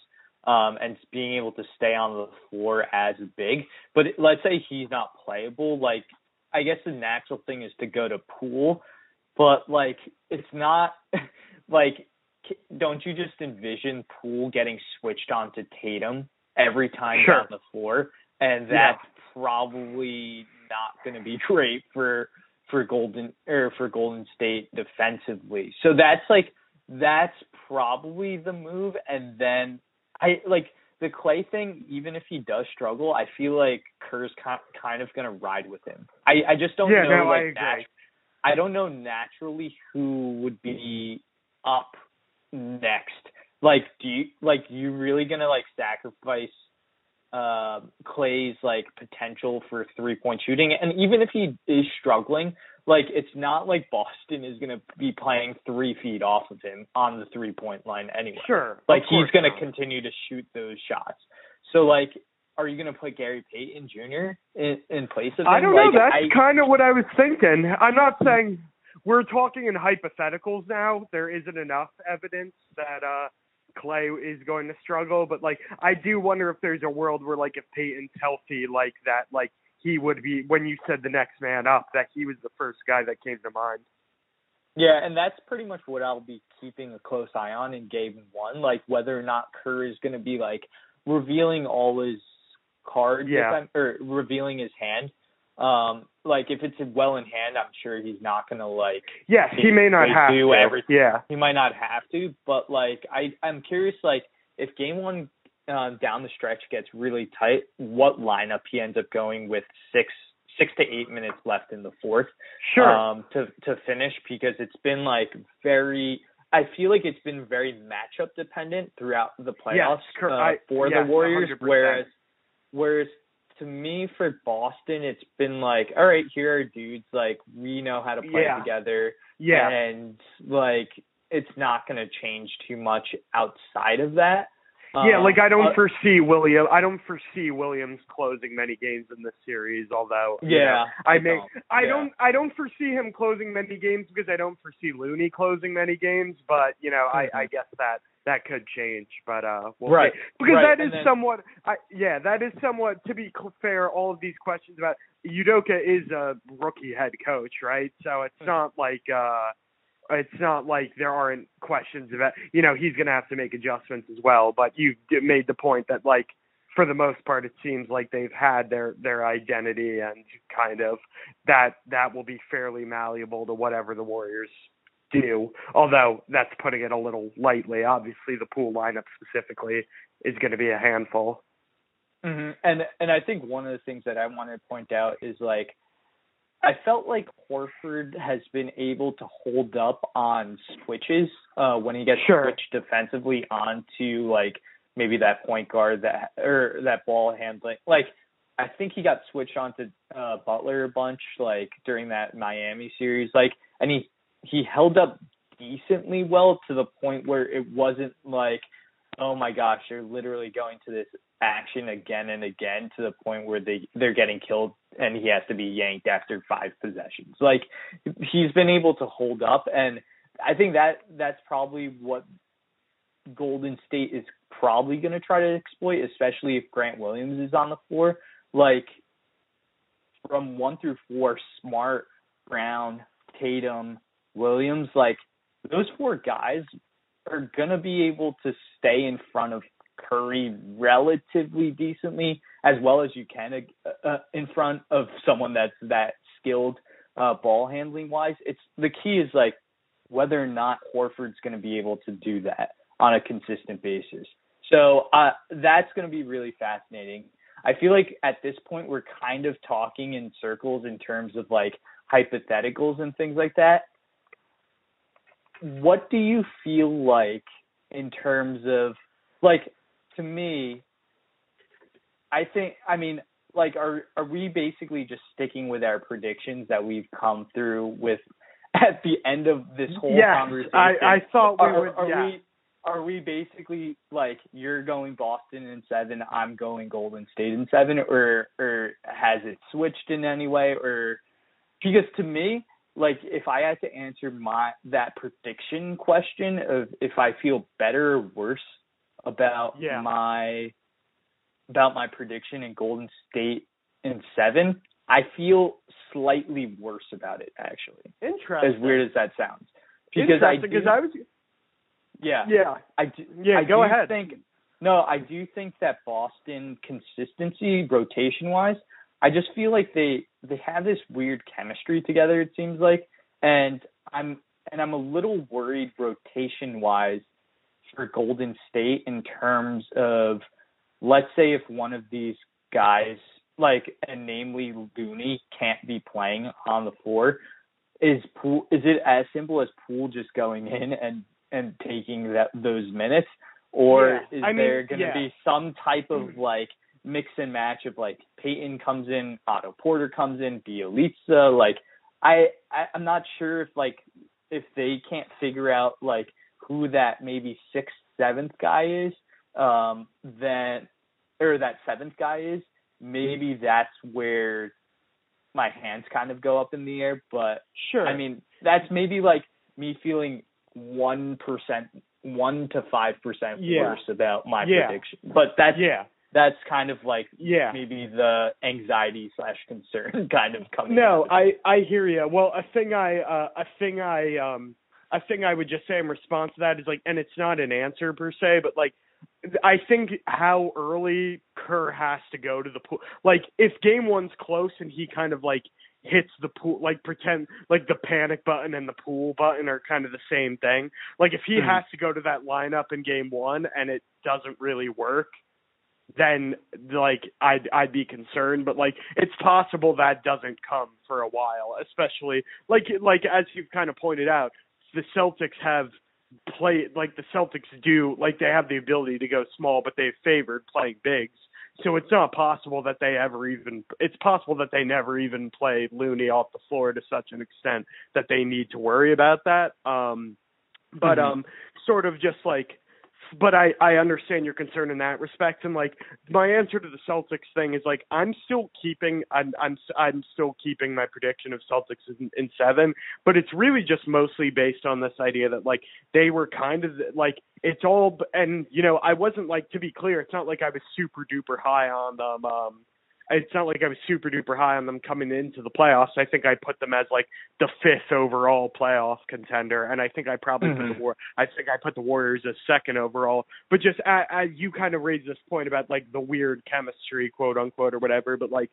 um and being able to stay on the floor as big. But let's say he's not playable, like I guess the natural thing is to go to Poole, but like it's not like don't you just envision Poole getting switched on to Tatum every time Sure. down the floor, and Yeah. Probably not going to be great for for Golden or for Golden State defensively. So that's like that's probably the move, and then I like the Klay thing. Even if he does struggle, I feel like Kerr's ki- kind of going to ride with him. I I just don't Yeah, know no, I like agree. nat- I don't know naturally who would be up next. Like, do you like you really gonna like sacrifice uh, Klay's like potential for three point shooting? And even if he is struggling, like it's not like Boston is gonna be playing three feet off of him on the three point line anyway. Sure. Like he's gonna not. continue to shoot those shots. So like, are you gonna put Gary Payton Jr. in in place of him? I don't know. That's kind of what I was thinking. I'm not saying we're talking in hypotheticals now. There isn't enough evidence that uh Klay is going to struggle, but like I do wonder if there's a world where like if Payton's healthy like that, like he would be when you said the next man up, that he was the first guy that came to mind. Yeah, and that's pretty much what I'll be keeping a close eye on in game one, like whether or not Kerr is going to be like revealing all his cards, Yeah. Or revealing his hand. Um, like if it's well in hand, I'm sure he's not going to like Yes, he may not have do to. everything. Yeah. he might not have to, but like I I'm curious like if game one uh, down the stretch gets really tight, what lineup he ends up going with six six to eight minutes left in the fourth Sure. um, to to finish because it's been like very. I feel like it's been very matchup dependent throughout the playoffs cor- uh, I- for yes, the Warriors. 100%. Whereas, whereas to me for Boston, it's been like, all right, here are dudes like we know how to play Yeah. together, yeah. and like it's not going to change too much outside of that. Yeah, Um, like I don't uh, foresee William. I don't foresee Williams closing many games in this series. Although, you Yeah, know, I, I may. don't. I Yeah. don't. I don't foresee him closing many games because I don't foresee Looney closing many games. But you know, I, I guess that that could change. But uh, we'll Mm-hmm. Right, see. because right, that is then- somewhat. I, yeah, that is somewhat. To be fair, all of these questions about Udoka is a rookie head coach, right? So it's Mm-hmm. not like. uh it's not like there aren't questions about you know he's going to have to make adjustments as well but you made the point that like for the most part it seems like they've had their their identity and kind of that that will be fairly malleable to whatever the warriors do although that's putting it a little lightly. Obviously the pool lineup specifically is going to be a handful. Hmm And and I think one of the things that I want to point out is like I felt like Horford has been able to hold up on switches uh when he gets Sure. switched defensively onto like maybe that point guard that or that ball handling like I think he got switched onto uh Butler a bunch like during that Miami series like and he he held up decently well to the point where it wasn't like oh my gosh, they're literally going to this action again and again to the point where they they're getting killed and he has to be yanked after five possessions. Like he's been able to hold up and I think that that's probably what Golden State is probably going to try to exploit, especially if Grant Williams is on the floor. Like from one through four, Smart, Brown, Tatum, Williams, like those four guys are going to be able to stay in front of Curry relatively decently, as well as you can uh, uh, in front of someone that's that skilled uh, ball handling wise. It's the key is like whether or not Horford's going to be able to do that on a consistent basis. So uh, that's going to be really fascinating. I feel like at this point we're kind of talking in circles in terms of like hypotheticals and things like that. What do you feel like in terms of like to me I think I mean like are are we basically just sticking with our predictions that we've come through with at the end of this whole yes, conversation? I, I thought we are, would are yeah. we are we basically like you're going Boston in seven, I'm going Golden State in seven, or or has it switched in any way? Or because to me, like if I had to answer my that prediction question of if I feel better or worse about Yeah. my about my prediction in Golden State in seven, I feel slightly worse about it actually. Interesting. As weird as that sounds. Because I Interesting, because I was yeah. yeah I do, Yeah, I go do ahead. Think no, I do think that Boston consistency rotation wise, I just feel like they they have this weird chemistry together. It seems like, and I'm and I'm a little worried rotation wise for Golden State in terms of let's say if one of these guys like and namely Looney can't be playing on the floor, is Poole is it as simple as Poole just going in and and taking that those minutes, or Yeah, is I mean, there going to yeah. be some type of mm-hmm. like mix and match of like Payton comes in, Otto Porter comes in, Bjelica, like I, I I'm not sure if like if they can't figure out like who that maybe sixth seventh guy is, um, then or that seventh guy is, maybe that's where my hands kind of go up in the air. But sure. I mean, that's maybe like me feeling one percent, one to five percent Yeah. worse about my Yeah. prediction. But that's yeah, that's kind of like yeah. maybe the anxiety slash concern kind of coming. No, I I hear you. Well, a thing I uh, a thing I um a thing I would just say in response to that is like, and it's not an answer per se, but like I think how early Kerr has to go to the pool. Like if game one's close and he kind of like hits the pool, like pretend like the panic button and the pool button are kind of the same thing. Like if he Mhm. has to go to that lineup in game one and it doesn't really work, then like I'd I'd be concerned. But like it's possible that doesn't come for a while, especially like like as you've kind of pointed out, the Celtics have played like the Celtics do like they have the ability to go small, but they've favored playing bigs. So it's not possible that they ever even it's possible that they never even play Looney off the floor to such an extent that they need to worry about that. Um but Mhm. um sort of just like but I I understand your concern in that respect. And like my answer to the Celtics thing is like I'm still keeping I'm I'm I'm still keeping my prediction of Celtics in, in 7 but it's really just mostly based on this idea that like they were kind of like it's all and you know I wasn't like to be clear it's not like I was super duper high on them um it's not like I was super duper high on them coming into the playoffs. I think I put them as like the fifth overall playoff contender, and I think I probably put Mhm. the War. I think I put the Warriors as second overall. But just as, as you kind of raised this point about like the weird chemistry, quote unquote, or whatever. But like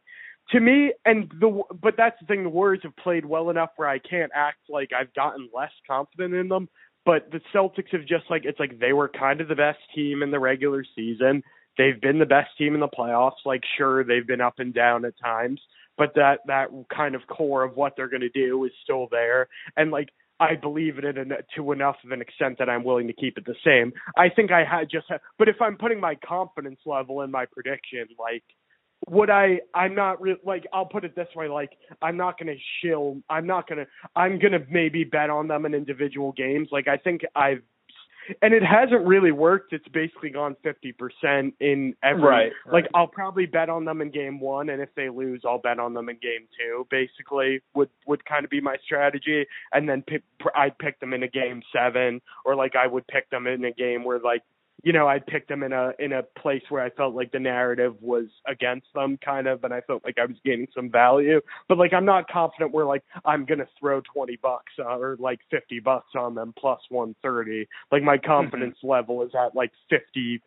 to me, and the but that's the thing. The Warriors have played well enough where I can't act like I've gotten less confident in them. But the Celtics have just like it's like they were kind of the best team in the regular season. They've been the best team in the playoffs. Like sure, they've been up and down at times, but that that kind of core of what they're going to do is still there. And like I believe in it to enough of an extent that I'm willing to keep it the same. I think I had just, ha- but if I'm putting my confidence level in my prediction, like would I I'm not re- like I'll put it this way like I'm not going to shill I'm not going to I'm going to maybe bet on them in individual games like I think I've and it hasn't really worked. It's basically gone fifty percent in every. Right, Like. I'll probably bet on them in game one, and if they lose, I'll bet on them in game two. Basically, would would kind of be my strategy, and then pick, I'd pick them in a game seven, or like I would pick them in a game where like you know, I picked them in a in a place where I felt like the narrative was against them, kind of, and I felt like I was gaining some value. But like, I'm not confident where like I'm gonna throw twenty bucks uh, or like fifty bucks on them plus one thirty. Like my confidence level is at like fifty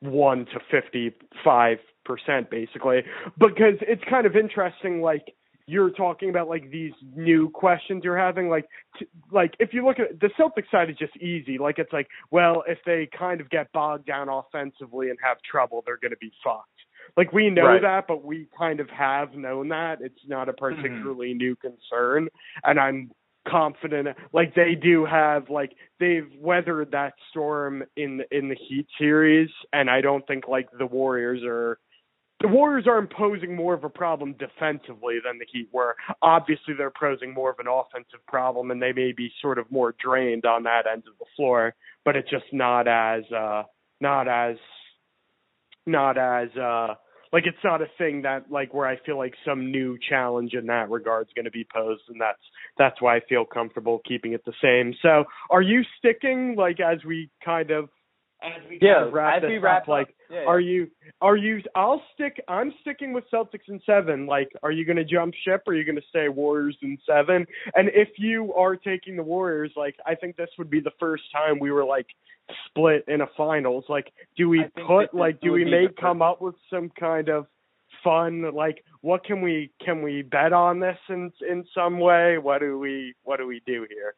one to fifty five percent basically, because it's kind of interesting. Like you're talking about like these new questions you're having like t- like if you look at the Celtics side is just easy. Like it's like well if they kind of get bogged down offensively and have trouble they're going to be fucked. Like we know Right. that but we kind of have known that. It's not a mm-hmm. particularly new concern and I'm confident like they do have like they've weathered that storm in in the Heat series and I don't think like the Warriors are the Warriors are imposing more of a problem defensively than the Heat were. Obviously, they're posing more of an offensive problem, and they may be sort of more drained on that end of the floor. But it's just not as, uh, not as, not as, uh, like it's not a thing that like where I feel like some new challenge in that regard is going to be posed, and that's that's why I feel comfortable keeping it the same. So, are you sticking like as we kind of as we Yeah, kind of wrap as we wrap up, like yeah, yeah. are you are you I'll stick I'm sticking with Celtics in 7 like are you going to jump ship? Or are you going to stay Warriors in 7 and if you are taking the Warriors like I think this would be the first time we were like split in a finals. Like do we put like do we make come up with some kind of fun? Like what can we can we bet on this in in some way? What do we what do we do here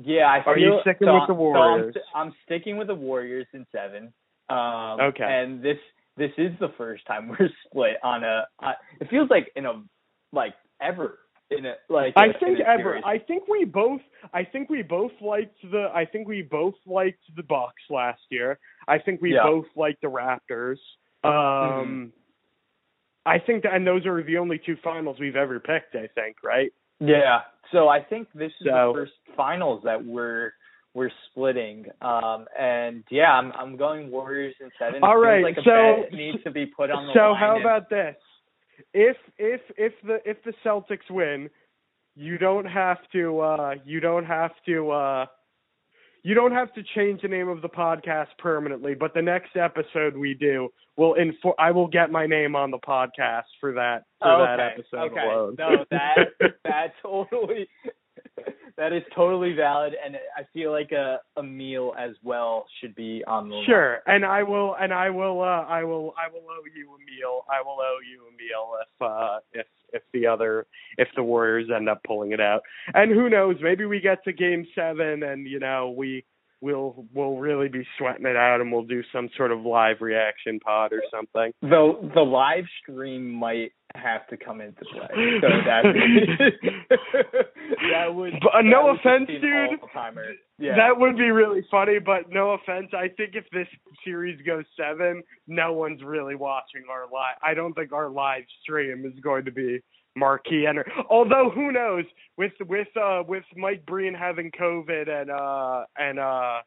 Yeah, I Are feel, you sticking so with the I'm- so I'm I'm, sticking with the Warriors in seven. Um, Okay. And this this is the first time we're split on a. Uh, it feels like in a like ever in a like. I a- think ever. series. I think we both. I think we both liked the. I think we both liked the Bucks last year. I think we Yeah. both liked the Raptors. Um, I think that, and those are the only two finals we've ever picked. I think, right? Yeah. So I think this is So- the first finals that we're we're splitting. Um and yeah, I'm I'm going Warriors in seven. All right, Like so- needs to be put on the so how about this? If if if the if the Celtics win, you don't have to uh you don't have to uh you don't have to change the name of the podcast permanently, but the next episode we do will info I will get my name on the podcast for that for Oh, that episode okay. alone. No, that that totally that is totally valid, and I feel like a a meal as well should be on the. Sure, and I will, and I will, uh, I will, I will owe you a meal. I will owe you a meal if, uh, if, if the other, if the Warriors end up pulling it out. And who knows? Maybe we get to Game Seven, and you know, we we'll we'll really be sweating it out, and we'll do some sort of live reaction pod or something. The the live stream might have to come into play. So that that would But, uh, that no would offense, dude. Yeah. That would be really funny, but no offense. I think if this series goes seven, no one's really watching our live. I don't think our live stream is going to be marquee. Enter- Although who knows with with uh with Mike Breen having COVID and uh and uh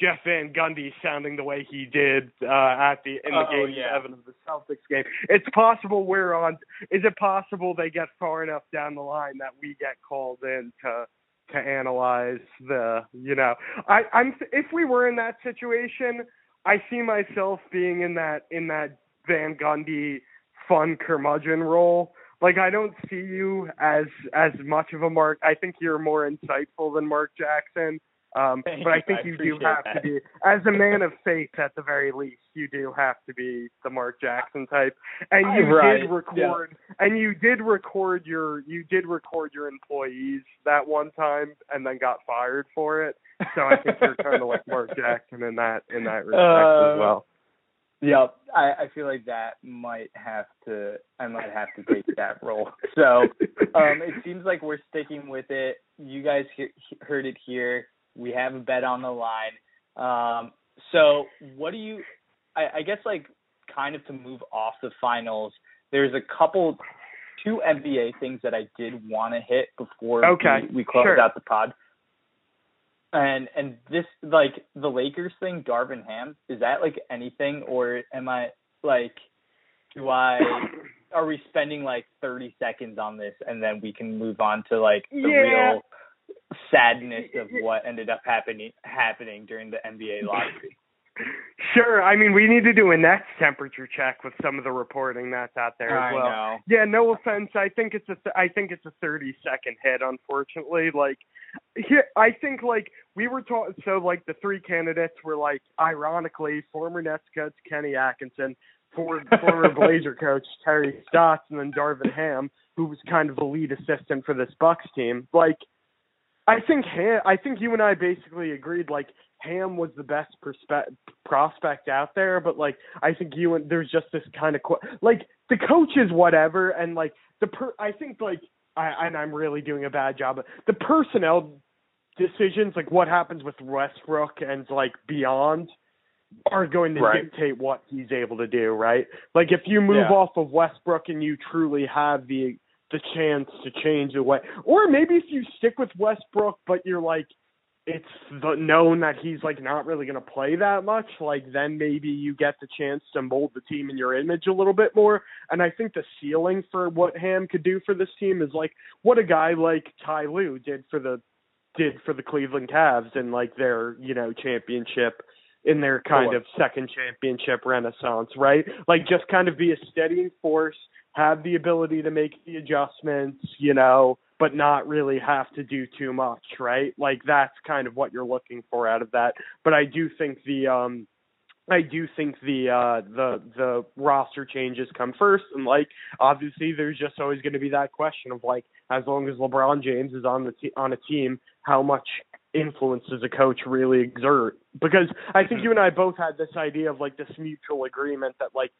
Jeff Van Gundy sounding the way he did uh at the in the Oh, game yeah. seven of the Celtics game. It's possible we're on. Is it possible they get far enough down the line that we get called in to to analyze the you know I I'm if we were in that situation I see myself being in that in that Van Gundy fun curmudgeon role like I don't see you as as much of a Mark I think you're more insightful than Mark Jackson um Thank but I you. think I you do have that. to be as a man of faith at the very least you do have to be the Mark Jackson type and you Right, did yeah. record and you did record your you did record your employees that one time and then got fired for it. So I think you're kind of like Mark Jackson in that in that respect Uh, as well. Yeah, I, I feel like that might have to. I might have to take that role. So, um, it seems like we're sticking with it. You guys he- heard it here. We have a bet on the line. Um, so, what do you? I, I guess like kind of to move off the finals. There's a couple, two NBA things that I did want to hit before Okay, we, we close sure. out the pod. And and this like the Lakers thing, Darvin Ham, is that like anything or am I like do I are we spending like 30 seconds on this and then we can move on to like the Yeah. real sadness of what ended up happening happening during the NBA lottery. Sure. I mean, we need to do a next temperature check with some of the reporting that's out there as I well. know. Yeah, no offense. I think it's a th- I think it's a 30 second hit unfortunately. Like here I think like we were taught so like the three candidates were like ironically former Nets coach Kenny Atkinson, former former Blazer coach Terry Stotts and then Darvin Ham who was kind of the lead assistant for this Bucks team. Like I think Ham, I think you and I basically agreed like Ham was the best perspe- prospect out there, but like I think you and there's just this kind of qu- like the coach is whatever, and like the per I think like I and I'm really doing a bad job, but the personnel decisions like what happens with Westbrook and like beyond are going to Right. dictate what he's able to do, right? Like if you move Yeah. off of Westbrook and you truly have the the chance to change the way, or maybe if you stick with Westbrook, but you're like it's the, known that he's like not really going to play that much, like then maybe you get the chance to mold the team in your image a little bit more. And I think the ceiling for what Ham could do for this team is like what a guy like Ty Lue did for the did for the Cleveland Cavs and like their you know championship in their kind Sure. of second championship renaissance, right? Like just kind of be a steadying force, have the ability to make the adjustments, you know, but not really have to do too much, right? Like that's kind of what you're looking for out of that. But I do think the um I do think the uh the the roster changes come first and like obviously there's just always going to be that question of like as long as LeBron James is on the te- on a team how much influence does a coach really exert because I think mm-hmm. you and I both had this idea of like this mutual agreement that like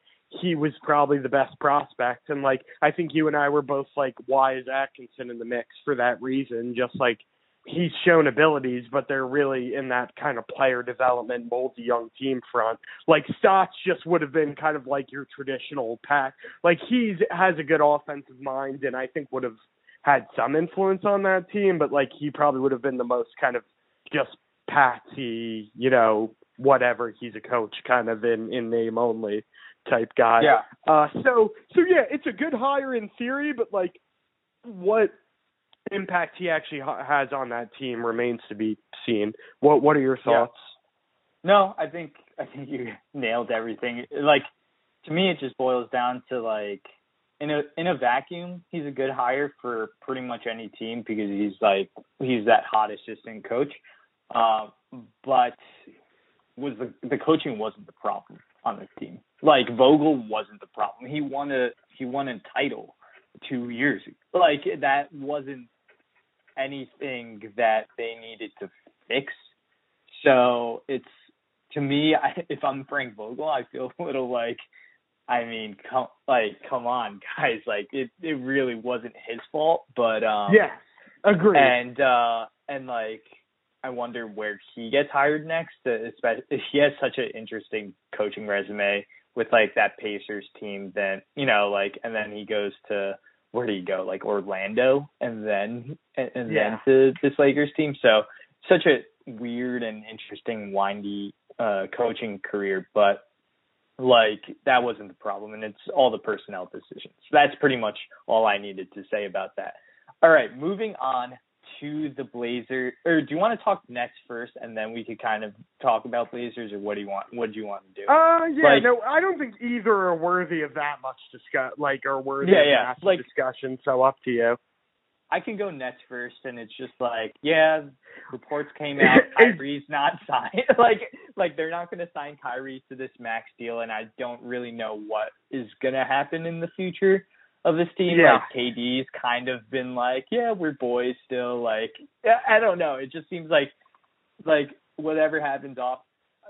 he was probably the best prospect and like I think you and I were both like why is Atkinson in the mix for that reason just like he's shown abilities, but they're really in that kind of player development, moldy young team front. Like Stotts just would have been kind of like your traditional pack. Like he's has a good offensive mind, and I think would have had some influence on that team, but like he probably would have been the most kind of just patsy, you know, whatever. He's a coach, kind of in in name only type guy. Yeah. Uh, so so yeah, it's a good hire in theory, but like what impact he actually ha- has on that team remains to be seen. What What are your Yeah. thoughts? No, I think I think you nailed everything. Like to me, it just boils down to like in a in a vacuum, he's a good hire for pretty much any team because he's like he's that hot assistant coach. Uh, but was the the coaching wasn't the problem on this team. Like Vogel wasn't the problem. He won a he won a title two years ago. Like that wasn't anything that they needed to fix. So it's to me, I, if I'm Frank Vogel, I feel a little like, I mean, come like come on, guys, like it it really wasn't his fault, but um, yes, agree. and uh and like I wonder where he gets hired next. uh, Especially he has such an interesting coaching resume with like that Pacers team. Then you know, like, and then he goes to where do you go? Like Orlando, and then and, and Yeah. then to this Lakers team. So such a weird and interesting, windy uh coaching career, but like that wasn't the problem, and it's all the personnel decisions. That's pretty much all I needed to say about that. All right, moving on to the Blazer. Or do you want to talk Nets first, and then we could kind of talk about Blazers, or what do you want? What do you want to do? uh, yeah, like- no, I don't think either are worthy of that much discuss, like, are worthy Yeah, of yeah, massive like- discussion. So up to you. I can go Nets first, and it's just like, yeah, reports came out, Kyrie's not signed. like, like they're not going to sign Kyrie to this max deal, and I don't really know what is going to happen in the future of this team. Yeah. Like KD's kind of been like, yeah, we're boys still. Like, I don't know. It just seems like, like whatever happens off,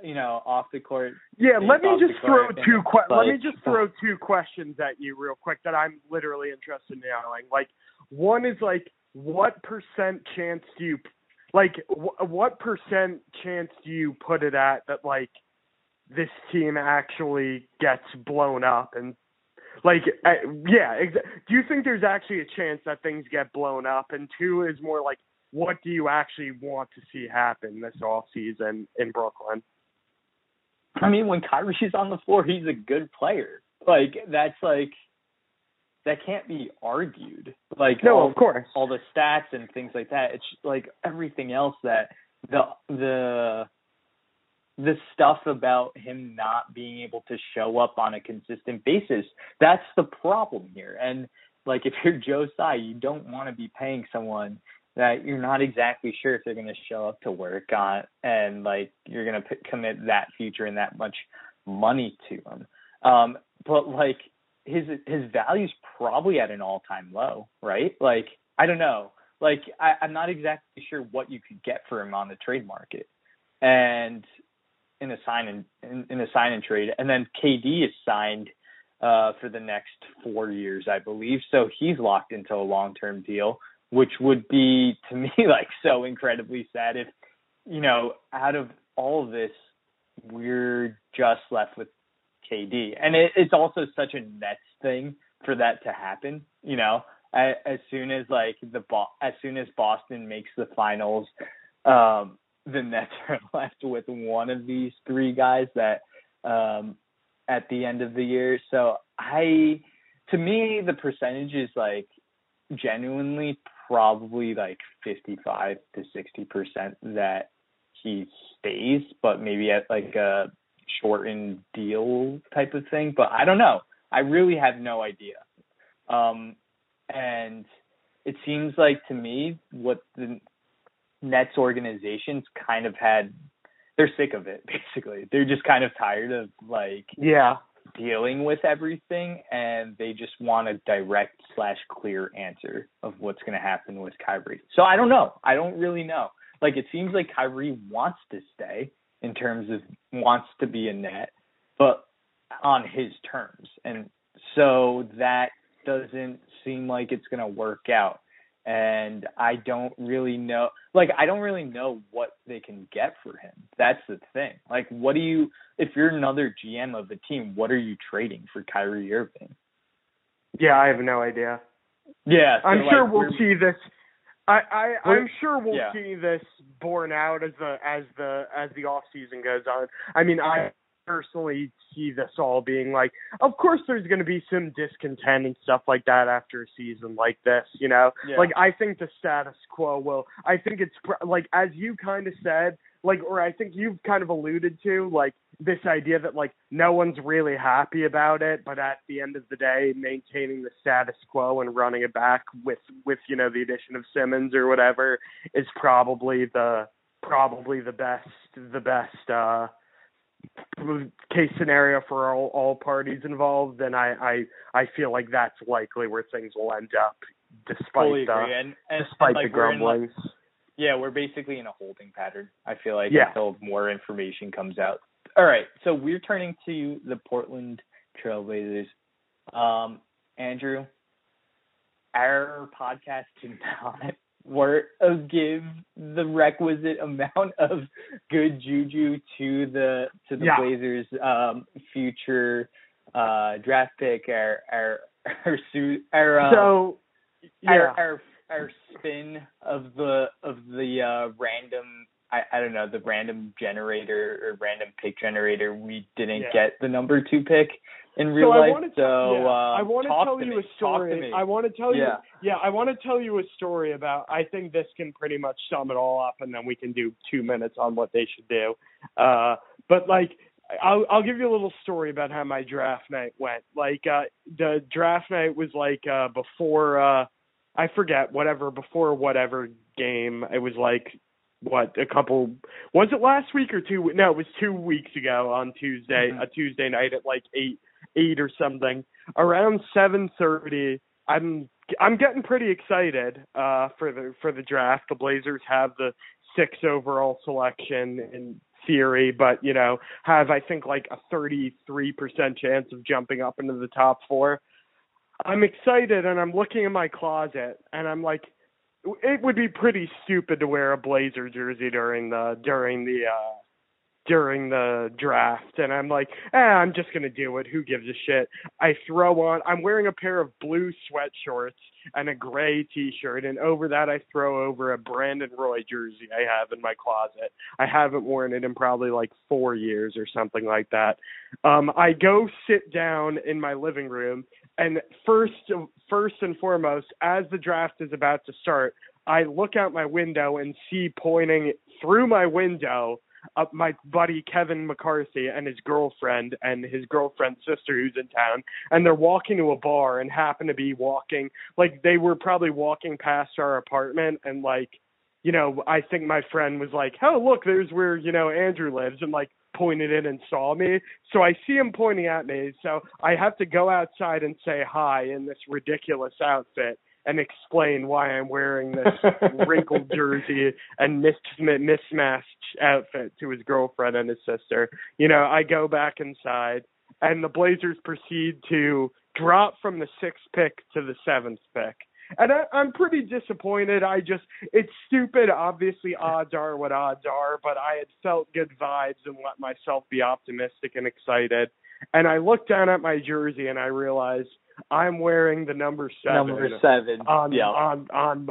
you know, off the court. Yeah, let me just throw two que- it's let me just throw two questions at you real quick that I'm literally interested in knowing. Like one is like what percent chance do you like wh- what percent chance do you put it at that like this team actually gets blown up and like uh, yeah, do you think there's actually a chance that things get blown up and two is more like what do you actually want to see happen this off season in Brooklyn? I mean, when Kyrie's on the floor, he's a good player. Like that's like that can't be argued. Like no, all, of course, all the stats and things like that. It's like everything else that the the the stuff about him not being able to show up on a consistent basis. That's the problem here. And like if you're Joe Tsai, you don't want to be paying someone that you're not exactly sure if they're going to show up to work on and like you're going to p- commit that future and that much money to them. Um but like his his value's probably at an all time low, right? Like I don't know. Like I, I'm not exactly sure what you could get for him on the trade market. And in a sign and in, in a sign and trade. And then KD is signed uh for the next four years, I believe. So he's locked into a long term deal, which would be to me like so incredibly sad if you know, out of all of this we're just left with KD. And it, it's also such a Nets thing for that to happen, you know. As, as soon as like the as soon as Boston makes the finals, um the Nets are left with one of these three guys that um at the end of the year. So I to me the percentage is like genuinely probably like 55 to 60% that he stays, but maybe at like a shortened deal type of thing. But I don't know. I really have no idea. Um, and it seems like to me what the Nets organizations kind of had they're sick of it basically. They're just kind of tired of like yeah dealing with everything and they just want a direct slash clear answer of what's gonna happen with Kyrie. So I don't know. I don't really know. Like it seems like Kyrie wants to stay in terms of wants to be a net, but on his terms. And so that doesn't seem like it's going to work out. And I don't really know, like, I don't really know what they can get for him. That's the thing. Like, what do you, if you're another GM of the team, what are you trading for Kyrie Irving? Yeah, I have no idea. Yeah, so I'm like, sure we'll see this. I, I I'm sure we'll yeah. see this borne out as the as the as the off season goes on. I mean, I personally see this all being like, of course, there's going to be some discontent and stuff like that after a season like this. You know, Yeah. like I think the status quo will. I think it's like as you kind of said, like, or I think you've kind of alluded to, like this idea that like no one's really happy about it, but at the end of the day, maintaining the status quo and running it back with with you know the addition of Simmons or whatever is probably the probably the best the best uh case scenario for all all parties involved and I I I feel like that's likely where things will end up despite Fully the. And, and, despite and, like, the we're in, like, grumblings. Yeah, we're basically in a holding pattern. I feel like Yeah. until more information comes out. All right, so we're turning to the Portland Trailblazers. Um, Andrew, our podcast did not work uh, give the requisite amount of good juju to the to the Yeah. Blazers um future uh draft pick our our our suit our uh, so yeah. our, our our spin of the of the uh random I, I don't know the random generator or random pick generator we didn't Yeah. get the number two pick in real so I life want to so yeah, uh, I want to tell to you me. a story. talk to me. I want to tell you Yeah. yeah, I want to tell you a story about I think this can pretty much sum it all up and then we can do 2 minutes on what they should do. Uh but like I'll I'll give you a little story about how my draft night went. Like uh the draft night was like uh before uh I forget whatever before whatever game. It was like what a couple was it last week or two no it was two weeks ago on tuesday Mhm. a tuesday night at like eight eight or something around seven thirty i'm i'm getting pretty excited uh for the for the draft the blazers have the six overall selection in theory but you know have i think like a thirty three percent chance of jumping up into the top four i'm excited and i'm looking in my closet and i'm like it would be pretty stupid to wear a Blazer jersey during the during the uh during the draft and I'm like, eh, I'm just gonna do it. Who gives a shit? I throw on I'm wearing a pair of blue sweat shorts and a gray t shirt and over that I throw over a Brandon Roy jersey I have in my closet. I haven't worn it in probably like four years or something like that. Um I go sit down in my living room and first first and foremost, as the draft is about to start, I look out my window and see pointing through my window up my buddy Kevin McCarthy and his girlfriend and his girlfriend's sister who's in town and they're walking to a bar and happen to be walking like they were probably walking past our apartment and like you know I think my friend was like oh look there's where you know Andrew lives and like pointed in and saw me. So I see him pointing at me so I have to go outside and say hi in this ridiculous outfit and explain why I'm wearing this wrinkled jersey and mismatched outfit to his girlfriend and his sister. You know, I go back inside, and the Blazers proceed to drop from the sixth pick to the seventh pick. And I, I'm pretty disappointed. I just, it's stupid. Obviously, odds are what odds are, but I had felt good vibes and let myself be optimistic and excited. And I looked down at my jersey and I realized I'm wearing the number seven. Number seven. On yeah. on on.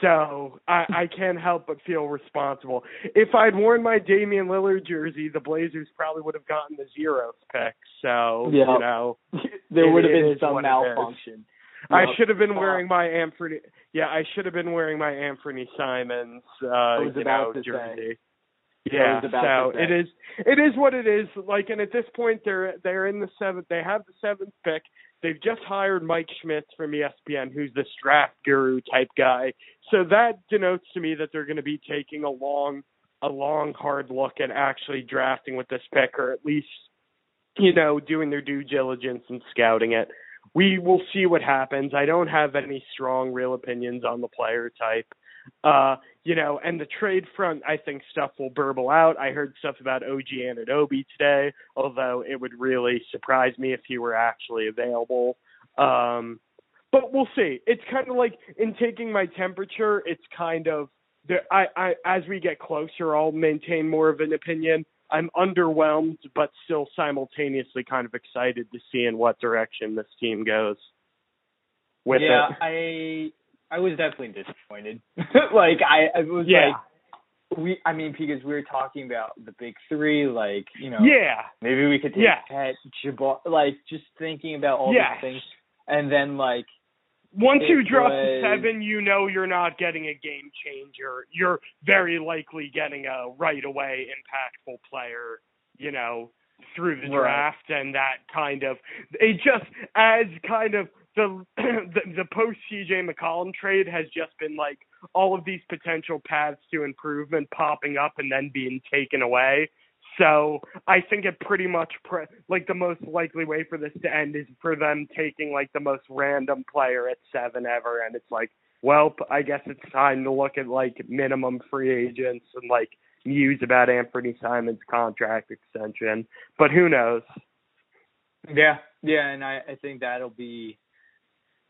So I, I can't help but feel responsible. If I'd worn my Damian Lillard jersey, the Blazers probably would have gotten the zeroth pick. So yeah. you know, there would have been some malfunction. I Yep. should have been wearing my Anthony. Yeah, I should have been wearing my Anthony Simons, uh, was you about know, to say. jersey. I Yeah, so it is. It is what it is. Like, and at this point, they're they're in the seventh. They have the seventh pick. They've just hired Mike Schmitz from ESPN, who's this draft guru type guy. So that denotes to me that they're going to be taking a long, a long, hard look at actually drafting with this pick, or at least, you know, doing their due diligence and scouting it. We will see what happens. I don't have any strong, real opinions on the player type. Uh, you know, and the trade front, I think stuff will burble out. I heard stuff about OG and Anunoby today, although it would really surprise me if he were actually available. Um, but we'll see. It's kind of like in taking my temperature. It's kind of the, I, I as we get closer, I'll maintain more of an opinion. I'm underwhelmed, but still simultaneously kind of excited to see in what direction this team goes. With yeah, it. I I was definitely disappointed. like I, I was Yeah. like we I mean because we were talking about the big three, like, you know, Yeah. maybe we could take Yeah. Chet, Jabari like just thinking about all Yes. these things and then like Once you drop was- seven, you know you're not getting a game changer. You're very likely getting a right away impactful player, you know, through the Right. draft and that kind of it just as kind of the the, the post CJ McCollum trade has just been like all of these potential paths to improvement popping up and then being taken away. So I think it pretty much pre- like the most likely way for this to end is for them taking like the most random player at seven ever, and it's like, well, I guess it's time to look at like minimum free agents and like muse about Anthony Simons' contract extension. But who knows? Yeah, yeah, and I, I think that'll be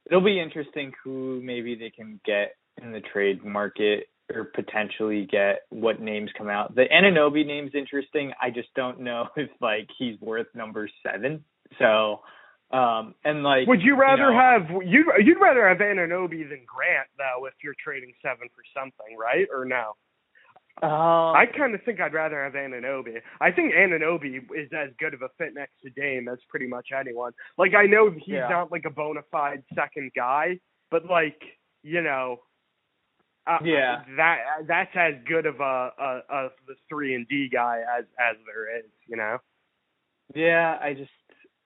it'll be interesting who maybe they can get in the trade market or potentially get what names come out. The Anunoby name's interesting. I just don't know if like he's worth number seven. So um and like Would you rather know, have you'd you'd rather have Anunoby than Grant though if you're trading seven for something, right? Or no? Um, I kind of think I'd rather have Anunoby. I think Anunoby is as good of a fit next to Dame as pretty much anyone. Like I know he's Yeah. not like a bona fide second guy, but like you know, uh, Yeah. that that's as good of a, a, a the three and D guy as as there is. You know. Yeah, I just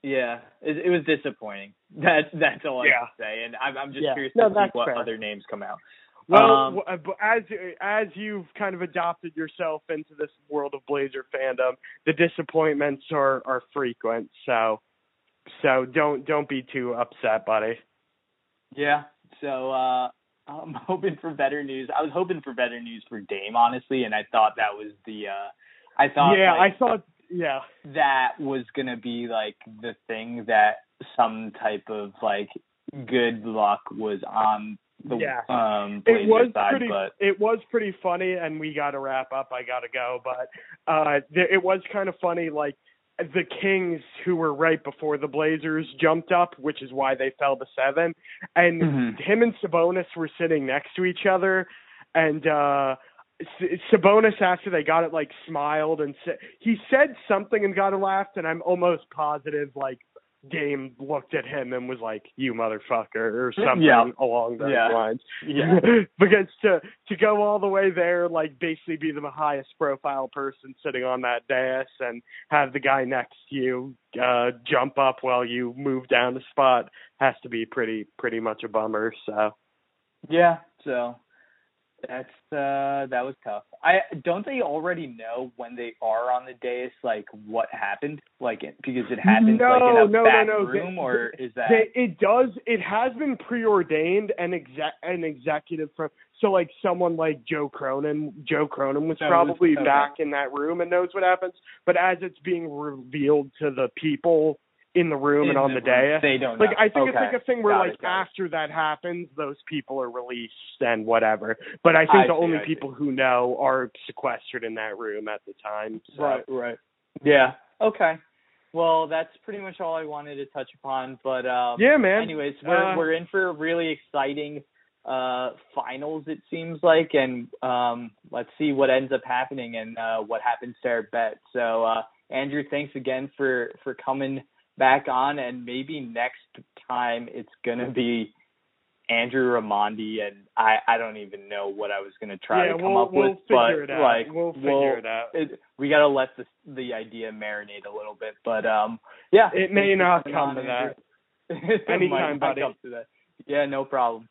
yeah, it, it was disappointing. That's that's all I Yeah. can say, and I'm I'm just Yeah. curious No, to see what fair. other names come out. Well, Um, uh, as as you've kind of adopted yourself into this world of Blazer fandom, the disappointments are are frequent. So so don't don't be too upset, buddy. Yeah. So uh I'm hoping for better news. I was hoping for better news for Dame, honestly, and I thought that was the uh I thought yeah, like, I thought yeah. that was gonna be like the thing that some type of like good luck was on the Yeah. um it was side, pretty but it was pretty funny and we got to wrap up i got to go but uh th- it was kind of funny like the kings who were right before the blazers jumped up which is why they fell to 7 and Mhm. him and sabonis were sitting next to each other and uh S- Sabonis after they got it like smiled and said he said something and got a laugh and I'm almost positive like Dame looked at him and was like, "You motherfucker" or something Yeah. along those Yeah. lines. Yeah. because to to go all the way there, like basically be the highest profile person sitting on that dais and have the guy next to you uh jump up while you move down the spot has to be pretty pretty much a bummer. So Yeah, so that's uh that was tough. I don't they already know when they are on the dais like what happened? Like it, because it happens No, like in a no, no, back no. room They- or is that They, it does. It has been preordained and exec an executive from. So like someone like Joe Cronin, Joe Cronin was Knows, probably okay. back in that room and knows what happens. But as it's being revealed to the people in the room and on the the, room? They don't like know. I think it's like a thing where Got like it, got it. after that happens, those people are released and whatever. But I think I the see, only I see. people who know are sequestered in that room at the time. So. Right, right. Yeah. Okay. Well, that's pretty much all I wanted to touch upon. But um, Yeah, man. anyways, we're Uh, we're in for a really exciting uh finals it seems like and um let's see what ends up happening and uh what happens to our bet. So uh Andrew, thanks again for for coming back on and maybe next time it's gonna be Andrew Ramondi and I I don't even know what I was gonna try yeah, to come we'll, up we'll with, but like we'll figure it out. it, we got to let the the idea marinate a little bit. But um, yeah, It may not come to that. Anytime, buddy. come to that. Yeah, no problem.